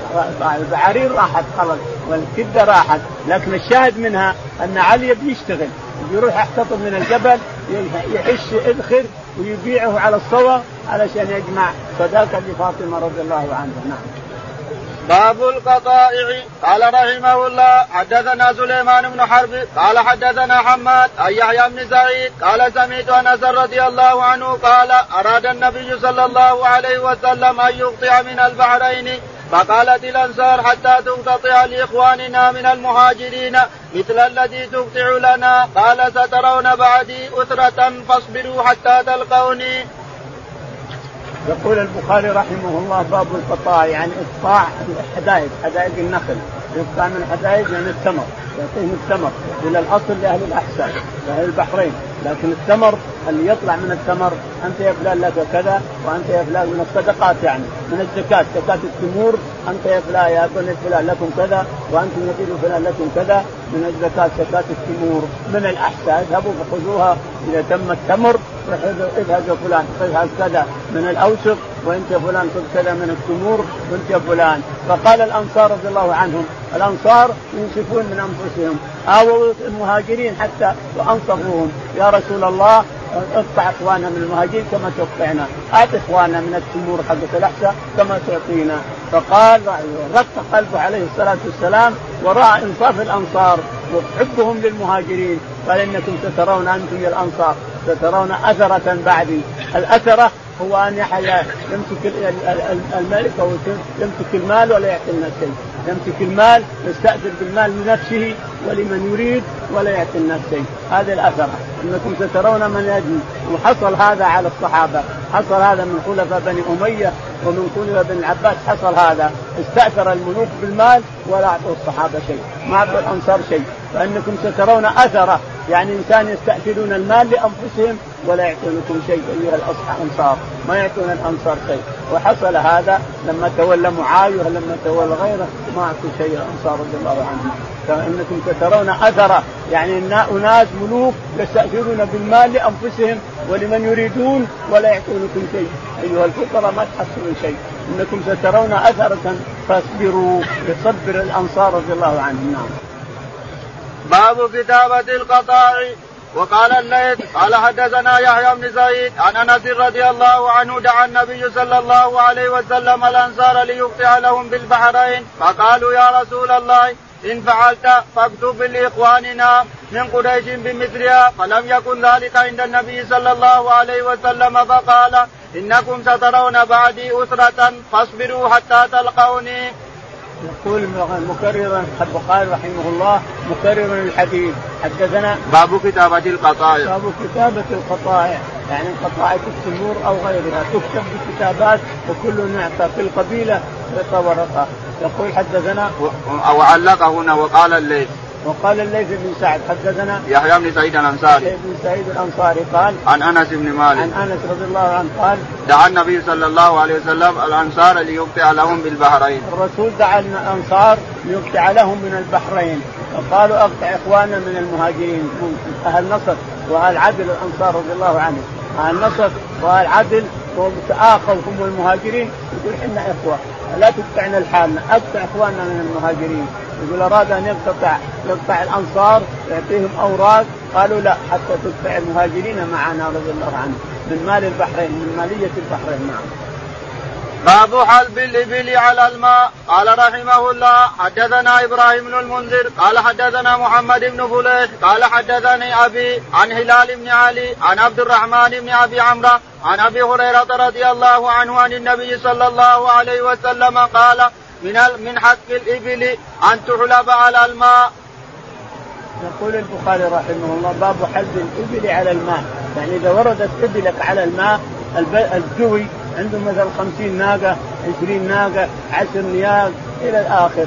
البعارير راحت خلاص. والكبدة راحت. لكن الشاهد منها أن علي يبي يشتغل يروح يحتطب من الجبل يحش ادخر ويبيعه على الصوى علشان يجمع صداقة لفاطمة رضي الله عنها. نعم. باب القطائع قال رحمه الله حدثنا سليمان بن حرب قال حدثنا حماد عن يحيى بن سعيد قال سمعت أنس رضي الله عنه قال أراد النبي صلى الله عليه وسلم أن يقطع من البحرين. فقالت الأنصار حتى تقتطع لإخواننا من المهاجرين مثل الذي تقطع لنا. قال سترون بعدي أسرة فاصبروا حتى تلقوني. يقول البخاري رحمه الله باب القطاع يعني إقطاع الحدائق حدائق النخل. يقطع من الحدائق يعني التمر يعطيهم التمر إلى الأصل لأهل الاحسان لأهل البحرين. لكن التمر اللي يطلع من التمر أنت يا فلان لك كذا وأنت يا فلان من الصدقات يعني من الزكاة. زكاة التمور أنت يا فلان يا بني فلان لكم كذا وأنتم نبيل فلان لكم كذا. من الزكاة زكاة التمور. من الأحساء اذهبوا فخذوها. إذا تم التمر اذهب يا فلان خذ كذا من الاوسق وانت يا فلان خذ كذا من التمور وانت يا فلان. فقال الأنصار رضي الله عنهم الأنصار ينصفون من أنفسهم. آووا المهاجرين حتى وأنصفوهم. يا رسول الله اقطع إخواننا من المهاجرين كما تقطعنا، اعط إخواننا من التمور حقت الأحساء كما تعطينا، فقال رق قلبه عليه الصلاة والسلام ورأى إنصاف الأنصار. وحبهم للمهاجرين، قال إنكم سترون أنتم يا الأنصار سترون أثرة بعدي، الأثرة هو أن يمسك الملك أو يمسك المال ولا يعطي الناس شيء، يمسك المال يستاثر بالمال لنفسه ولمن يريد ولا يعطي الناس شيء، هذه الأثرة، إنكم سترون من يجني، وحصل هذا على الصحابة، حصل هذا من خلفاء بني أمية ومن خلفاء بن العباس. حصل هذا، استأثر الملوك بالمال ولا أعطوا الصحابة شيء، ما أعطوا الأنصار شيء، فإنكم سترون أثره. يعني انسان يستأثرون المال لأنفسهم ولا يعطونكم شيء أيها الأنصار. ما يعطون الأنصار شيء. وحصل هذا لما تولى معاوية لما تولى غيره ما أعطوا شيء الأنصار رضي الله عنهم. فإنكم سترون أثره. يعني أناس ملوك يستأثرون بالمال لأنفسهم ولمن يريدون ولا يعطونكم شيء. أيها الفقراء ما تحصلون شيء. إنكم سترون أثرة. فاصبروا يصبر الأنصار رضي الله عنهم. نعم. باب كتابة القطاع. وقال الليث قال حدثنا يحيى بن زيد عن أنس رضي الله عنه دعا النبي صلى الله عليه وسلم الأنصار ليقطع لهم بالبحرين فقالوا يا رسول الله إن فعلت فاكتب لإخواننا من قريش بمثلها. فلم يكن ذلك عند النبي صلى الله عليه وسلم. فقال إنكم سترون بعدي أسرة فاصبروا حتى تلقوني. يقول مكررا البخاري رحمه الله مكررا الحديث. حدثنا باب كتابة القطائع باب كتابة القطائع يعني القطائع التمور أو غيرها. تكتب بكتابات وكل يعطى في القبيلة يعطى ورقة يقول حدثنا أو علق هنا وقال الليث. وقال الليث بن سعد حدثنا يحيى بن سعيد الأنصاري. بن سعيد الأنصاري قال عن أنس بن مالك. عن أنس رضي الله عنه قال دعا النبي صلى الله عليه وسلم الأنصار ليقطع لهم بالبحرين. الرسول دعا الأنصار ليقطع لهم من البحرين. فقالوا أقطع إخواننا من المهاجرين أهل نصر وأهل عدل الأنصار رضي الله عنهم أهل نصر وأهل عدل وتآخوا هم المهاجرين يقول إحنا إخوة. لا تقطعنا لحالنا أقطع إخواننا من المهاجرين يقول أراد أن يقطع يقطع الأنصار يعطيهم أوراق قالوا لا حتى تقطع المهاجرين معنا رضي الله عنهم من مال البحرين من مالية البحرين نعم. باب حلب الابل على الماء قال رحمه الله حدثنا إبراهيم بن المنذر قال حدثنا محمد بن فليح قال حدثني أبي عن هلال بن علي عن عبد الرحمن بن أبي عمرو عن أبي هريرة رضي الله عنه عن النبي صلى الله عليه وسلم قال من من حق الإبل أن تحلب على الماء. يقول البخاري رحمه الله باب حلب الإبل على الماء، يعني إذا وردت إبلك على الماء الجوي عنده مثلا خمسين ناقة عشرين ناقة عشر نياق إلى الآخر.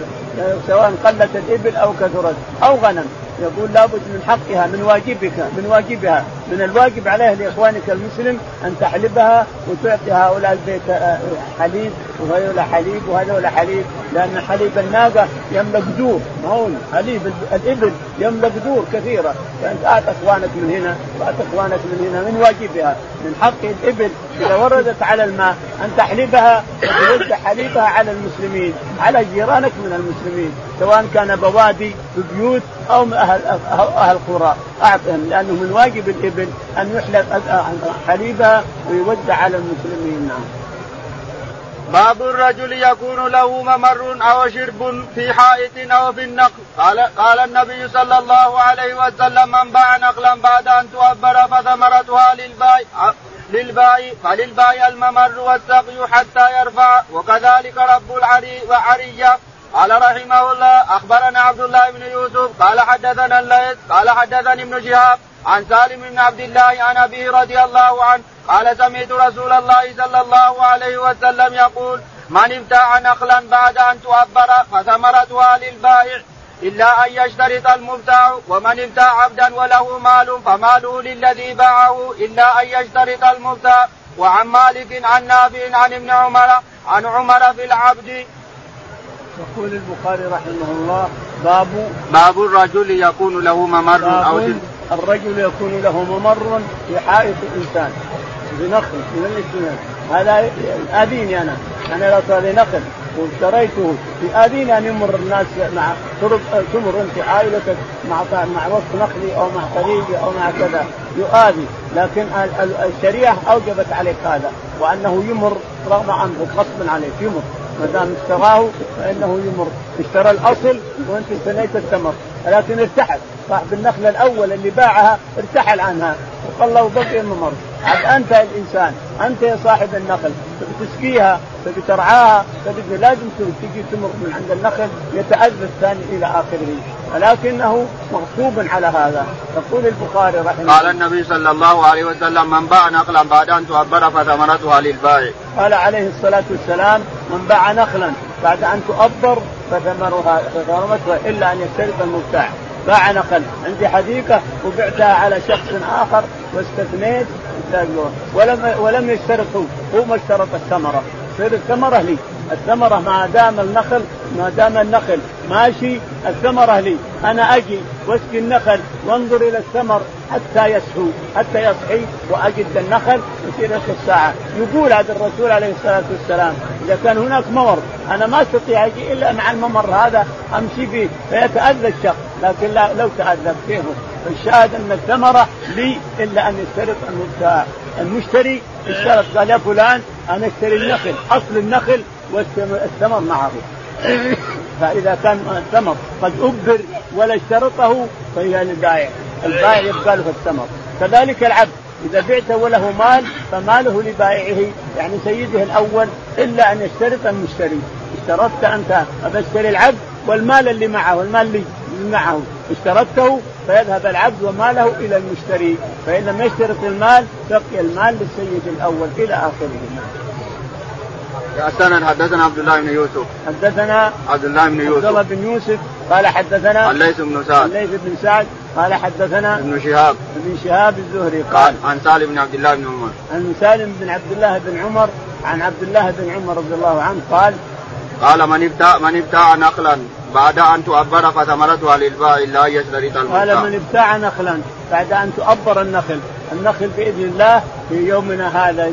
سواء قلت الإبل أو كثرت أو غنم. يقول لابد من حقها من واجبك من واجبها. من الواجب عليها لإخوانك المسلم أن تحلبها وتعطي هؤلاء البيت آه، حليب وهذول حليب وهذول حليب لأن حليب الناقة يملك دور ما هو حليب الإبل يملك دور كثيرة. فأنت اعط إخوانك من هنا واعط إخوانك من هنا من واجبها من حق الإبل. إذا وردت على الماء أن تحلبها وتوزع حليبها على المسلمين على جيرانك من المسلمين سواء كان بوادي ببيوت أو أهل أهل قرى. أعطهم لأنه من واجب الإبل. أن يحلب حليبها ويودع على المسلمين نعم. باب الرجل يكون له ممر أو شرب في حائط أو في النقل قال قال النبي صلى الله عليه وسلم من باع نقلا بعد أن تؤبر فثمرتها للبائع للباء فللباء الممر والسقي حتى يرفع وكذلك رب العري وعرية قال رحمه الله أخبرنا عبد الله بن يوسف قال حدثنا الليث قال حدثني ابن شهاب عن سالم بن عبد الله عن أبيه رضي الله عنه قال سمعت رسول الله صلى الله عليه وسلم يقول من ابتاع نخلا بعد أن تؤبر فثمرتها للبائع إلا أن يشترط المبتاع ومن ابتاع عبدا وله مال فماله للذي باعه إلا أن يشترط المبتاع. وعن مالك عن نافع عن ابن عمر عن عمر في العبد يقول البخاري رحمه الله باب باب الرجل يكون له ممر أو الرجل يكون له ممر في حائط إنسان بنخل من الاثنين. هذا اذيني أنا أنا لو صار لي نخل واشتريته في أذين أن يمر الناس مع ترب تمر انت عائلتك مع مع وسط نخلي أو مع قريبي أو مع كذا يؤذي. لكن الشريعة أوجبت عليك هذا وأنه يمر رغم عنك غصبا عليك يمر. ما دام اشتراه فإنه يمر. اشترى الأصل وأنت استنيت الثمر. لكن ارتحل. صاحب النخلة الأول اللي باعها ارتحل عنها. وقال له بقي الممر عاد أنت الإنسان أنت يا صاحب النخل تسقيها تبي ترعاها تبي لازم تجي تمر من عند النخل يتاذى الثاني إلى اخره ولكنه مغصوب على هذا. يقول البخاري رحمه الله. قال النبي صلى الله عليه وسلم من باع نخلا بعد أن تؤبر فثمرتها للبائع. قال عليه الصلاة والسلام من باع نخلا بعد أن تؤبر فثمرها فثمرتها إلا أن يشترط المبتاع. باع نخل عندي حديقة وبعتها على شخص آخر واستثنيت. ولم ولم يشترط هو هو ما اشترط الثمرة. تصير الثمرة لي. الثمرة ما دام النخل ما دام النخل ماشي الثمرة لي. أنا أجي وأسقي النخل وأنظر إلى الثمر حتى يسحو حتى يصحي وأجد النخل يصير نصف ساعه يقول هذا الرسول عليه الصلاة والسلام إذا كان هناك ممر أنا ما أستطيع أجي إلا مع الممر هذا أمشي به فيتأذى الشخص. لكن لا لو تاذى كيف فالشاهد أن الثمرة لي إلا أن يشترط المشتري اشترط قال يا فلان أنا أشتري النخل أصل النخل والثمر معه. فإذا كان الثمر قد أبر ولا اشترطه فهي للبائع. البائع يبقى له الثمر. كذلك العبد إذا بعته وله مال فماله لبائعه يعني سيده الأول إلا أن يشترط المشتري اشترطت أنت أشتري العبد والمال اللي معه والمال اللي معه اشترطته فيذهب العبد وماله إلى المشتري فإن لم يشترط المال بقي المال للسيد الأول إلى آخره. السند حدثنا عبد الله بن يوسف. حدثنا عبد الله بن يوسف. عبد الله بن يوسف قال حدثنا الليث بن سعد. الليث بن سعد قال حدثنا ابن شهاب. ابن شهاب الزهري قال عن سالم بن عبد الله بن عمر. عن سالم بن عبد الله بن عمر عن عبد الله بن عمر رضي الله عنه قال قال من ابتاع من ابتاع نخلا بعد أن تؤبر فثمرتها للبائع الا يشترط قال المبتاع من ابتاع نخلا. بعد أن تؤبر النخل. النخل بإذن الله في يومنا هذا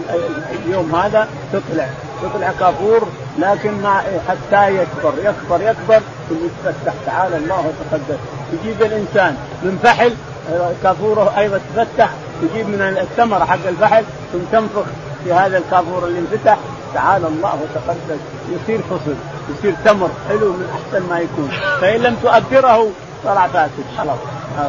اليوم هذا تطلع. تطلع كافور لكن ما حتى يكبر. يكبر يكبر. يتفتح تعالى الله وتقدس يجيب الإنسان من فحل كافوره أيضا تفتح. يجيب من الثمرة حق الفحل ثم تنفخ في هذا الكافور اللي انفتح. تعالى الله وتقدس يصير فصل يصير تمر حلو من أحسن ما يكون. فإن لم تؤبره طلع فاسد خلاص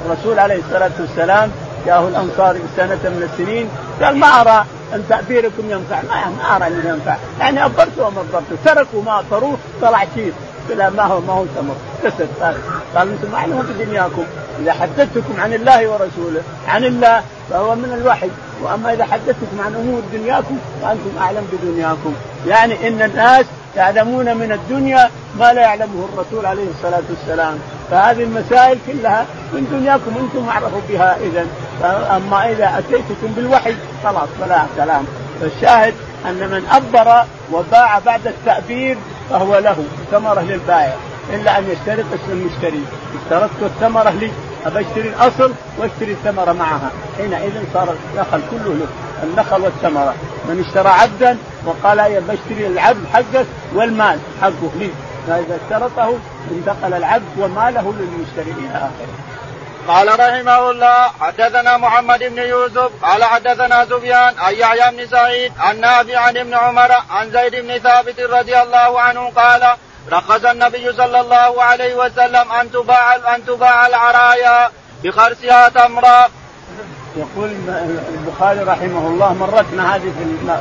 الرسول عليه الصلاة والسلام جاءه الانصاري سنة من السنين قال ما أرى أن تعبيركم ينفع؟ ما, ما أرى أنه ينفع. يعني ابرته وما ابرته تركوا ما أطروه طلع شيء. لا ما هو ما هو تمر. كسر قال قال أنتم معلومه في دنياكم. إذا حدثتكم عن الله ورسوله عن الله فهو من الوحي. وأما إذا حدثتكم عن امور دنياكم فأنتم أعلم بدنياكم. يعني إن الناس يعلمون من الدنيا ما لا يعلمه الرسول عليه الصلاة والسلام. فهذه المسائل كلها من دنياكم أنتم اعرفوا بها إذا. اما إذا أتيتكم بالوحي خلاص فلا كلام. فالشاهد أن من ابر وباع بعد التأبير فهو له ثمره للبائع إلا أن يشترط المشتري. اشترطت الثمرة لي ابى اشتري الأصل واشتري الثمره معها. حينئذ صار النخل كله له النخل والثمرة. من اشترى عبدا وقال ابى اشتري العبد حقك والمال حقه. لي. فإذا اشترطه انتقل العبد وماله للمشتري إلى آخره. قال رحمه الله حدثنا محمد بن يوسف قال حدثنا سفيان عن يحيى بن سعيد عن نافع عن ابن عمر عن زيد بن ثابت رضي الله عنه قال رخص النبي صلى الله عليه وسلم أن تباع أن تباع العرايا بخرسها تمرا. يقول البخاري رحمه الله مرتنا هذه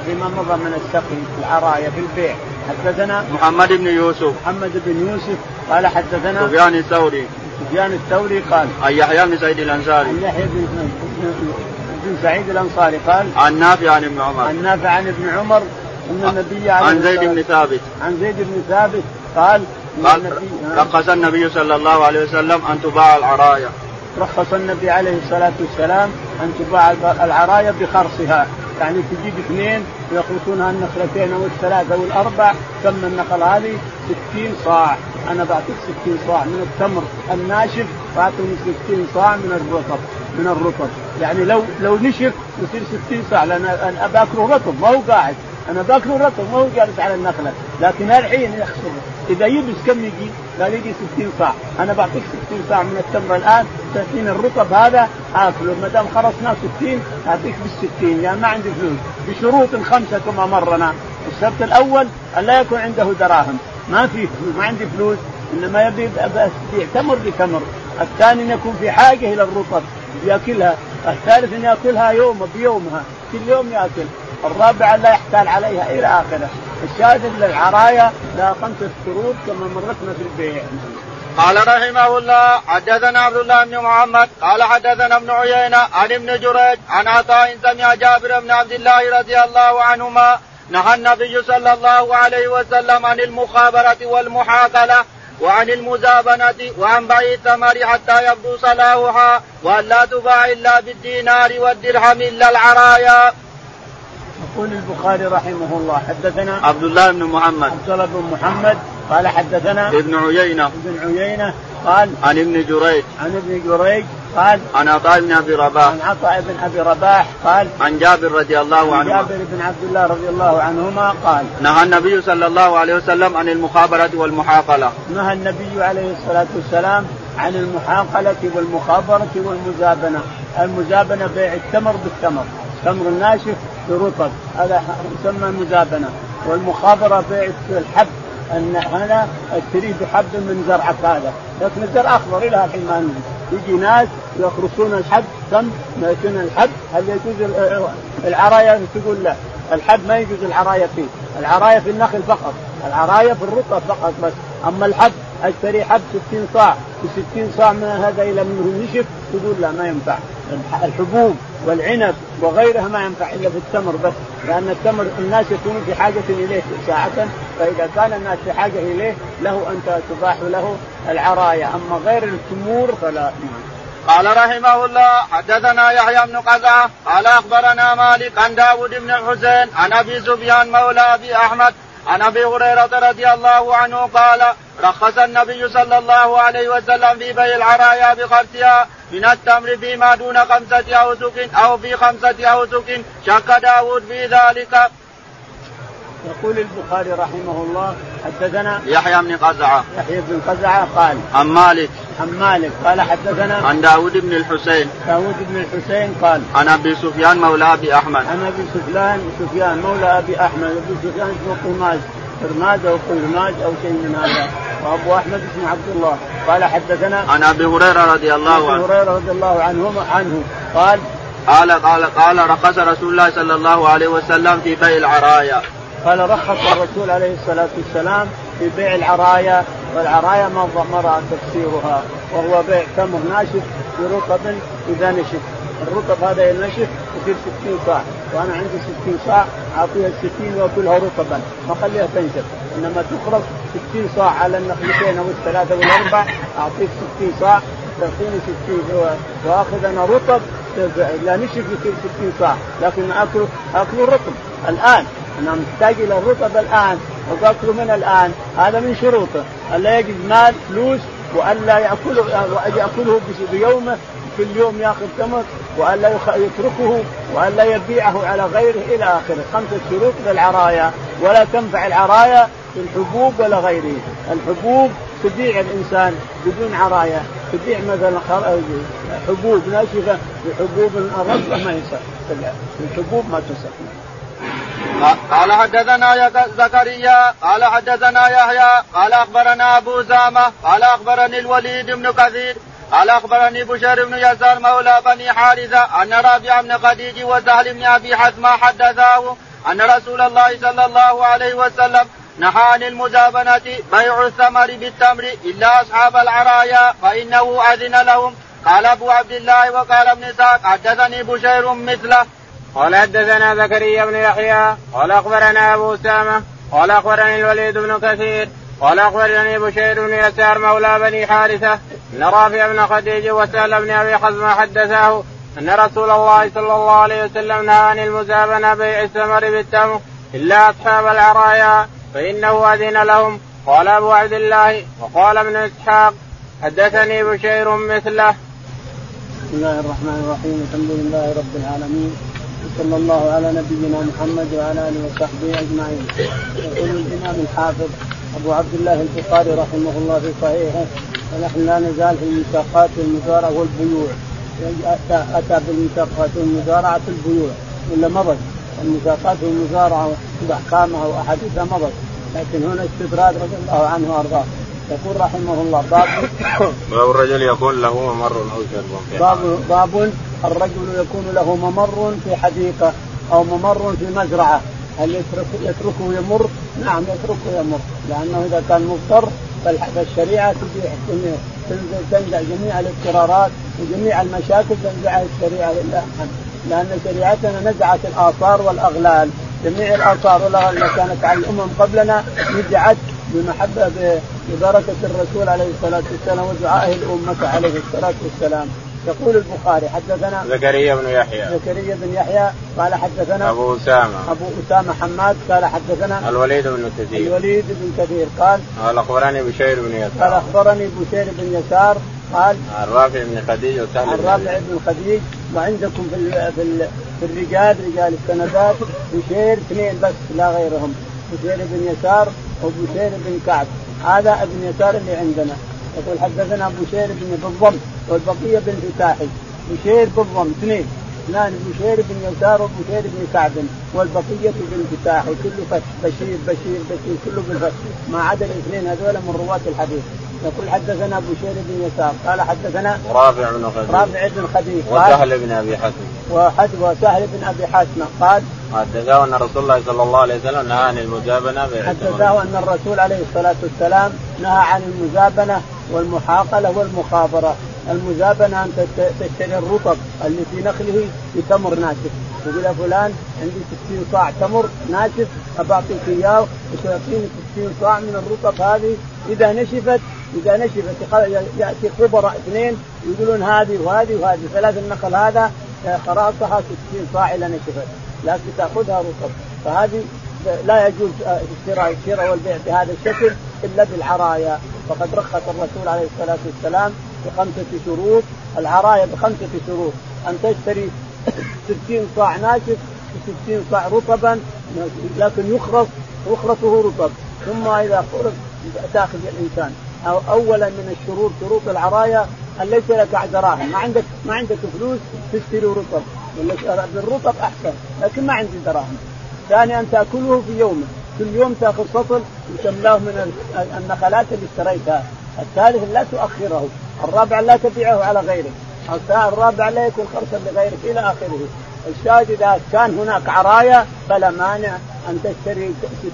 فيما مضى من السقي العرايا في البيع. حدثنا محمد بن يوسف. محمد بن يوسف قال حدثنا سفيان الثوري. سفيان الثوري قال عن يحيى بن سعيد الأنصاري. عن يحيى بن سعيد الأنصاري قال عن نافع عن ابن عمر. عن نافع عن ابن عمر أن النبي عليه عن زيد بن ثابت. عن زيد بن ثابت قال قال رخص النبي صلى الله عليه وسلم أن تباع العرايا. رخص النبي عليه الصلاة والسلام أن تباع العرايا بخرصها. يعني تجيب اثنين ويخلطونها النخلتين أو الثلاثة أو الأربع كم النخل هذه 60 صاع. أنا بعطيك 60 صاع من التمر الناشف واعطوني 60 صاع من الرطب من الرطب. يعني لو لو نشف يصير 60 صاع لأن باكله رطب ما هو قاعد. أنا باكله رطب ما هو جالس على النخلة. لكن الحين يخسر إذا يبس كم يجي؟ قال يجي 60 صاع أنا بعطيك 60 صاع من التمر الآن تعطيني الرطب هذا آكله. ما دام خلصنا 60 أعطيك بال 60 يعني ما عندي فلوس. بشروط خمسة كما مرنا. الشرط الأول أن لا يكون عنده دراهم. ما في ما عندي فلوس. إنما يبي يبيع تمر بتمر. الثاني إن يكون في حاجة إلى الرطب يأكلها. الثالث إن يأكلها يوم بيومها. كل يوم يأكل. الرابع لا يحتال عليها إلى آخره الشاهد أن العرايا لها خمسه شروط كما مرتنا في البيع قال رحمه الله حدثنا عبد الله بن محمد قال حدثنا ابن عيينة عن ابن جريج عن عطاء سمع جابر بن عبد الله رضي الله عنهما نهى النبي صلى الله عليه وسلم عن المخابرة والمحاكلة وعن المزابنة وعن بيع الثمر حتى يبدو صلاحها وأن لا تباع إلا بالدينار والدرهم إلا العرايا. يقول البخاري رحمه الله حدثنا عبد الله بن محمد. عبد الله بن محمد قال حدثنا ابن عيينة. ابن عيينة قال عن ابن جريج. عن ابن جريج قال عن عطاء بن أبي رباح. عن عطاء بن أبي رباح قال عن جابر رضي الله عن عنه جابر بن عبد الله رضي الله عنهما قال نهى النبي صلى الله عليه وسلم عن المخابرة والمحاقلة. نهى النبي عليه الصلاة والسلام عن المحاقلة والمخابرة والمزابنة، المزابنة بيع التمر بالتمر، تمر الناشف برطب هذا يسمى مزابنة، والمخابرة بيع الحب. أن أنا اشتري بحب من زرعك هذا، لكن الزرع أخضر إلى الحين ما يجي ناس يخرصون الحب. كم؟ يأتون الحب. هل يجوز العرايا تقول لا. الحب ما يجوز العرايا فيه، العرايا في النخل فقط، العرايا في الرطب فقط بس، أما الحب أشتري حب 60 صاع. ب 60 صاع من هذا إلى منه نشف. تقول لا ما ينفع. الحبوب والعنب وغيرها ما ينفع إلا في التمر بس. لأن التمر الناس يكونون في حاجة إليه ساعة. فإذا كان الناس في حاجة إليه له أن تباح له العرايا. أما غير التمور فلا. قال رحمه الله حدثنا يحيى بن قزعه قال أخبرنا مالك عن داود بن الحسين عن أبي سفيان مولى أبي أحمد عن أبي هريرة رضي الله عنه قال رخص النبي صلى الله عليه وسلم في بيع العرايا بخرسها من التمر فيما دون خمسة أوسق أو في خمسة أوسق شك داود في ذلك. يقول البخاري رحمه الله حدثنا يحيى بن قزعة. يحيى بن قزعة قال عن مالك. عن مالك. قال حدثنا عن داود بن الحسين. داود بن الحسين قال عن أبي سفيان مولى أبي أحمد. عن أبي سفيان سفيان مولى أبي أحمد. أبي سفيان اسمه قماز قرماز أو قرماز أو شيء من هذا. وأبو أحمد اسمه عبد الله. قال حدثنا عن أبي هريرة رضي الله عنه. ابي هريرة رضي الله عنه عنه. قال قال قال قال رخص رسول الله صلى الله عليه وسلم في بيع العرايا. قال رخص الرسول عليه الصلاة والسلام في بيع العرايا. والعرايا مر تفسيرها وهو بيع تمر ناشف برطب إذا نشف. الرطب هذا ينشف يصير 60 صاع وأنا عندي 60 صاع أعطيها ال 60 وأكلها رطبا. ما اخليها تنشف. إنما تخرج 60 صاع على النخلتين أو الثلاثة والأربع أعطيك 60 صاع. تعطيني 60 وأخذ أنا رطب لا نشف يصير 60 صاع لكن اكل أكل رطب الآن أنا محتاج إلى الرطب الآن وباكله من الآن. هذا من شروطه. الا يجد مال فلوس والا ياكله يأكله بيومه كل يوم يأخذ تمر والا يتركه والا يبيعه على غيره إلى آخره. خمسة شروط للعرايا. ولا تنفع العرايا في الحبوب ولا غيره. الحبوب تبيع الإنسان بدون عرايا. تبيع مثلا حبوب ناشفة بحبوب الرطبه ما يصح الحبوب ما تصح قال حدثنا زكريا قال حدثنا يحيى قال أخبرنا أبو سامه قال أخبرني الوليد بن كثير قال أخبرني بشير بن يسار مولى بني حارثة أن رافع بن خديج وسهل بن أبي حثمة حدثاه أن رسول الله صلى الله عليه وسلم نهى عن المزابنة بيع الثمر بالتمر إلا أصحاب العرايا فإنه أذن لهم. قال أبو عبد الله وقال ابن إسحاق حدثني بشير مثله. قال حدثنا زكريا بن يحيى قال أخبرنا أبو أسامة قال أخبرني الوليد بن كثير قال أخبرني بشير بن يسار مولى بني حارثة إن رافع بن خديج وسهل بن أبي حزم حدثاه أن رسول الله صلى الله عليه وسلم نهى عن المزابنة بيع الثمر بالتمر إلا أصحاب العرايا فإنه أذن لهم قال أبو عبد الله وقال ابن إسحاق حدثني بشير مثله. بسم الله الرحمن الرحيم الحمد لله رب العالمين وصلى الله على نبينا محمد وعلى آله وصحبه أجمعين. يقول الإمام الحافظ أبو عبد الله البخاري رحمه الله في صحيحه ونحن لا نزال في الميثاقات والمزارعه والبيوع. اتى أتى بالميثاقات والمزارعه في البيوع ولا مضت الميثاقات والمزارعه باحكامها وأحاديثها مضت لكن هنا استدراج رضي الله عنه وأرضاه يقول رحمه الله باب باب الرجل يكون له ممر أو شرب. باب باب الرجل يكون له ممر في حديقة أو ممر في مزرعة. هل يترك يتركه يمر؟ نعم يتركه يمر. لأنه إذا كان مضطر فالشريعة تنزع جميع الاضطرارات وجميع المشاكل تنزعها الشريعة لله. لأن شريعتنا نزعت الآثار والأغلال. جميع الآثار والاغلال اللي كانت على الأمم قبلنا نزعت بمحبة ببركه الرسول عليه الصلاة والسلام ودعائه الامه عليه الصلاة والسلام. يقول البخاري حدثنا زكريا بن يحيى. زكريا بن يحيى قال حدثنا أبو أسامة. أبو أسامة حماد قال حدثنا الوليد بن كثير. الوليد بن كثير قال قال أخبرني بشير بن يسار. قال أخبرني بشير بن يسار قال عن رافع بن خديج وسهل عن رافع بن خديج وعندكم في في, في الرجال رجال السندات بشير اثنين بس لا غيرهم. بشير بن يسار وبشير بن كعب. هذا ابن يسار اللي عندنا. يقول حدثنا بشير بن بالضم والبقية بالفتح بشير بالضم اثنين. اثنان بشير بن يسار وبشير بن كعب والبقية بالفتح كله فتح بشير بشير بشير. كله بالفتح ما عدا الاثنين هذول من رواة الحديث. يقول حدثنا بشير بن يسار. قال حدثنا رافع بن خديج. رافع بن خديج. وسهل بن أبي حاتم. وسهل بن أبي حاتم قال حدثه أن رسول الله صلى الله عليه وسلم نهى عن المجابنة حدثه أن الرسول عليه الصلاة والسلام نهى عن المزابنه والمحاقلة والمخابرة، المزابنه أن تشتري الرطب اللي في نخله بتمر ناشف، تقول يا فلان عندي 60 صاع تمر ناشف أبعطيك إياه وتعطيني 60 صاع من الرطب هذه. إذا نشفت إذا نشفت يأتي خبراء اثنين يقولون هذه وهذه وهذه ثلاث النخل هذا خراصها 60 صاع اذا نشفت لكن تأخذها رطب. فهذه لا يجوز الشراء الشراء والبيع بهذا الشكل إلا بالعرايا فقد رخص الرسول عليه الصلاة والسلام بخمسة شروط. العرايا بخمسة شروط. أن تشتري 60 صاع ناشف و60 صاع رطبا. لكن يخرص يخرصه رطب. ثم إذا خرص تأخذ الإنسان. أو اولا من الشروط شروط العرايا ان ليس لك دراهم ما عندك ما عندك فلوس تشتري رطب. بالرطب أحسن لكن ما عندي دراهم. ثاني ان تأكله في يومه. كل يوم تأخذ فصل وتملاه من النخلات اللي اشتريتها. الثالث لا تؤخره. الرابع لا تبيعه على غيرك الرابع لا يكون خرصا لغيرك إلى آخره. الشاهد إذا كان هناك عرايا فلا مانع أن تشتري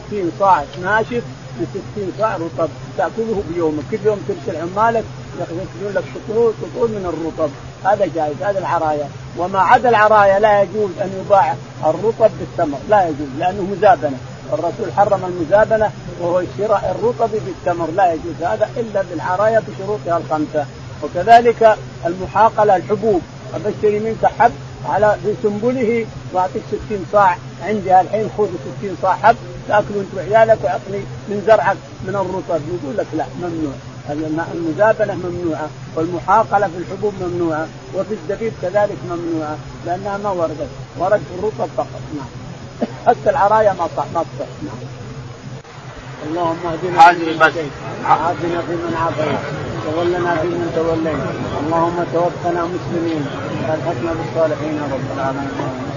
60 صاع ناشف ب 60 صاع رطب. تأكله بيومك. كل يوم ترسل عمالك ياخذون لك سطول سطول من الرطب. هذا جائز هذا العرايا. وما عدا العرايا لا يجوز أن يباع الرطب بالتمر لا يجوز لأنه مزابنة. الرسول حرم المزابنة وهو شراء الرطب بالتمر لا يجوز هذا إلا بالعرايا بشروطها الخمسة. وكذلك المحاقلة الحبوب. أبشري منك حب على في سنبله واعطيك 60 صاع. عندي الحين خذ 60 صاع حب تأكل انت وعيالك واعطني من زرعك من الرطب. يقول لك لا ممنوع. المزابنة ممنوعة والمحاقلة في الحبوب ممنوعة وفي الزبيب كذلك ممنوعة لأنها ما وردت. ورد في الرطب فقط. نعم. حتى العرايا ما صح ما تصح نعم. اللهم اهدنا فيمن هديت وعافنا فيمن عافيت وتولنا فيمن توليت اللهم توفنا مسلمين. والحقنا بالصالحين رب العالمين.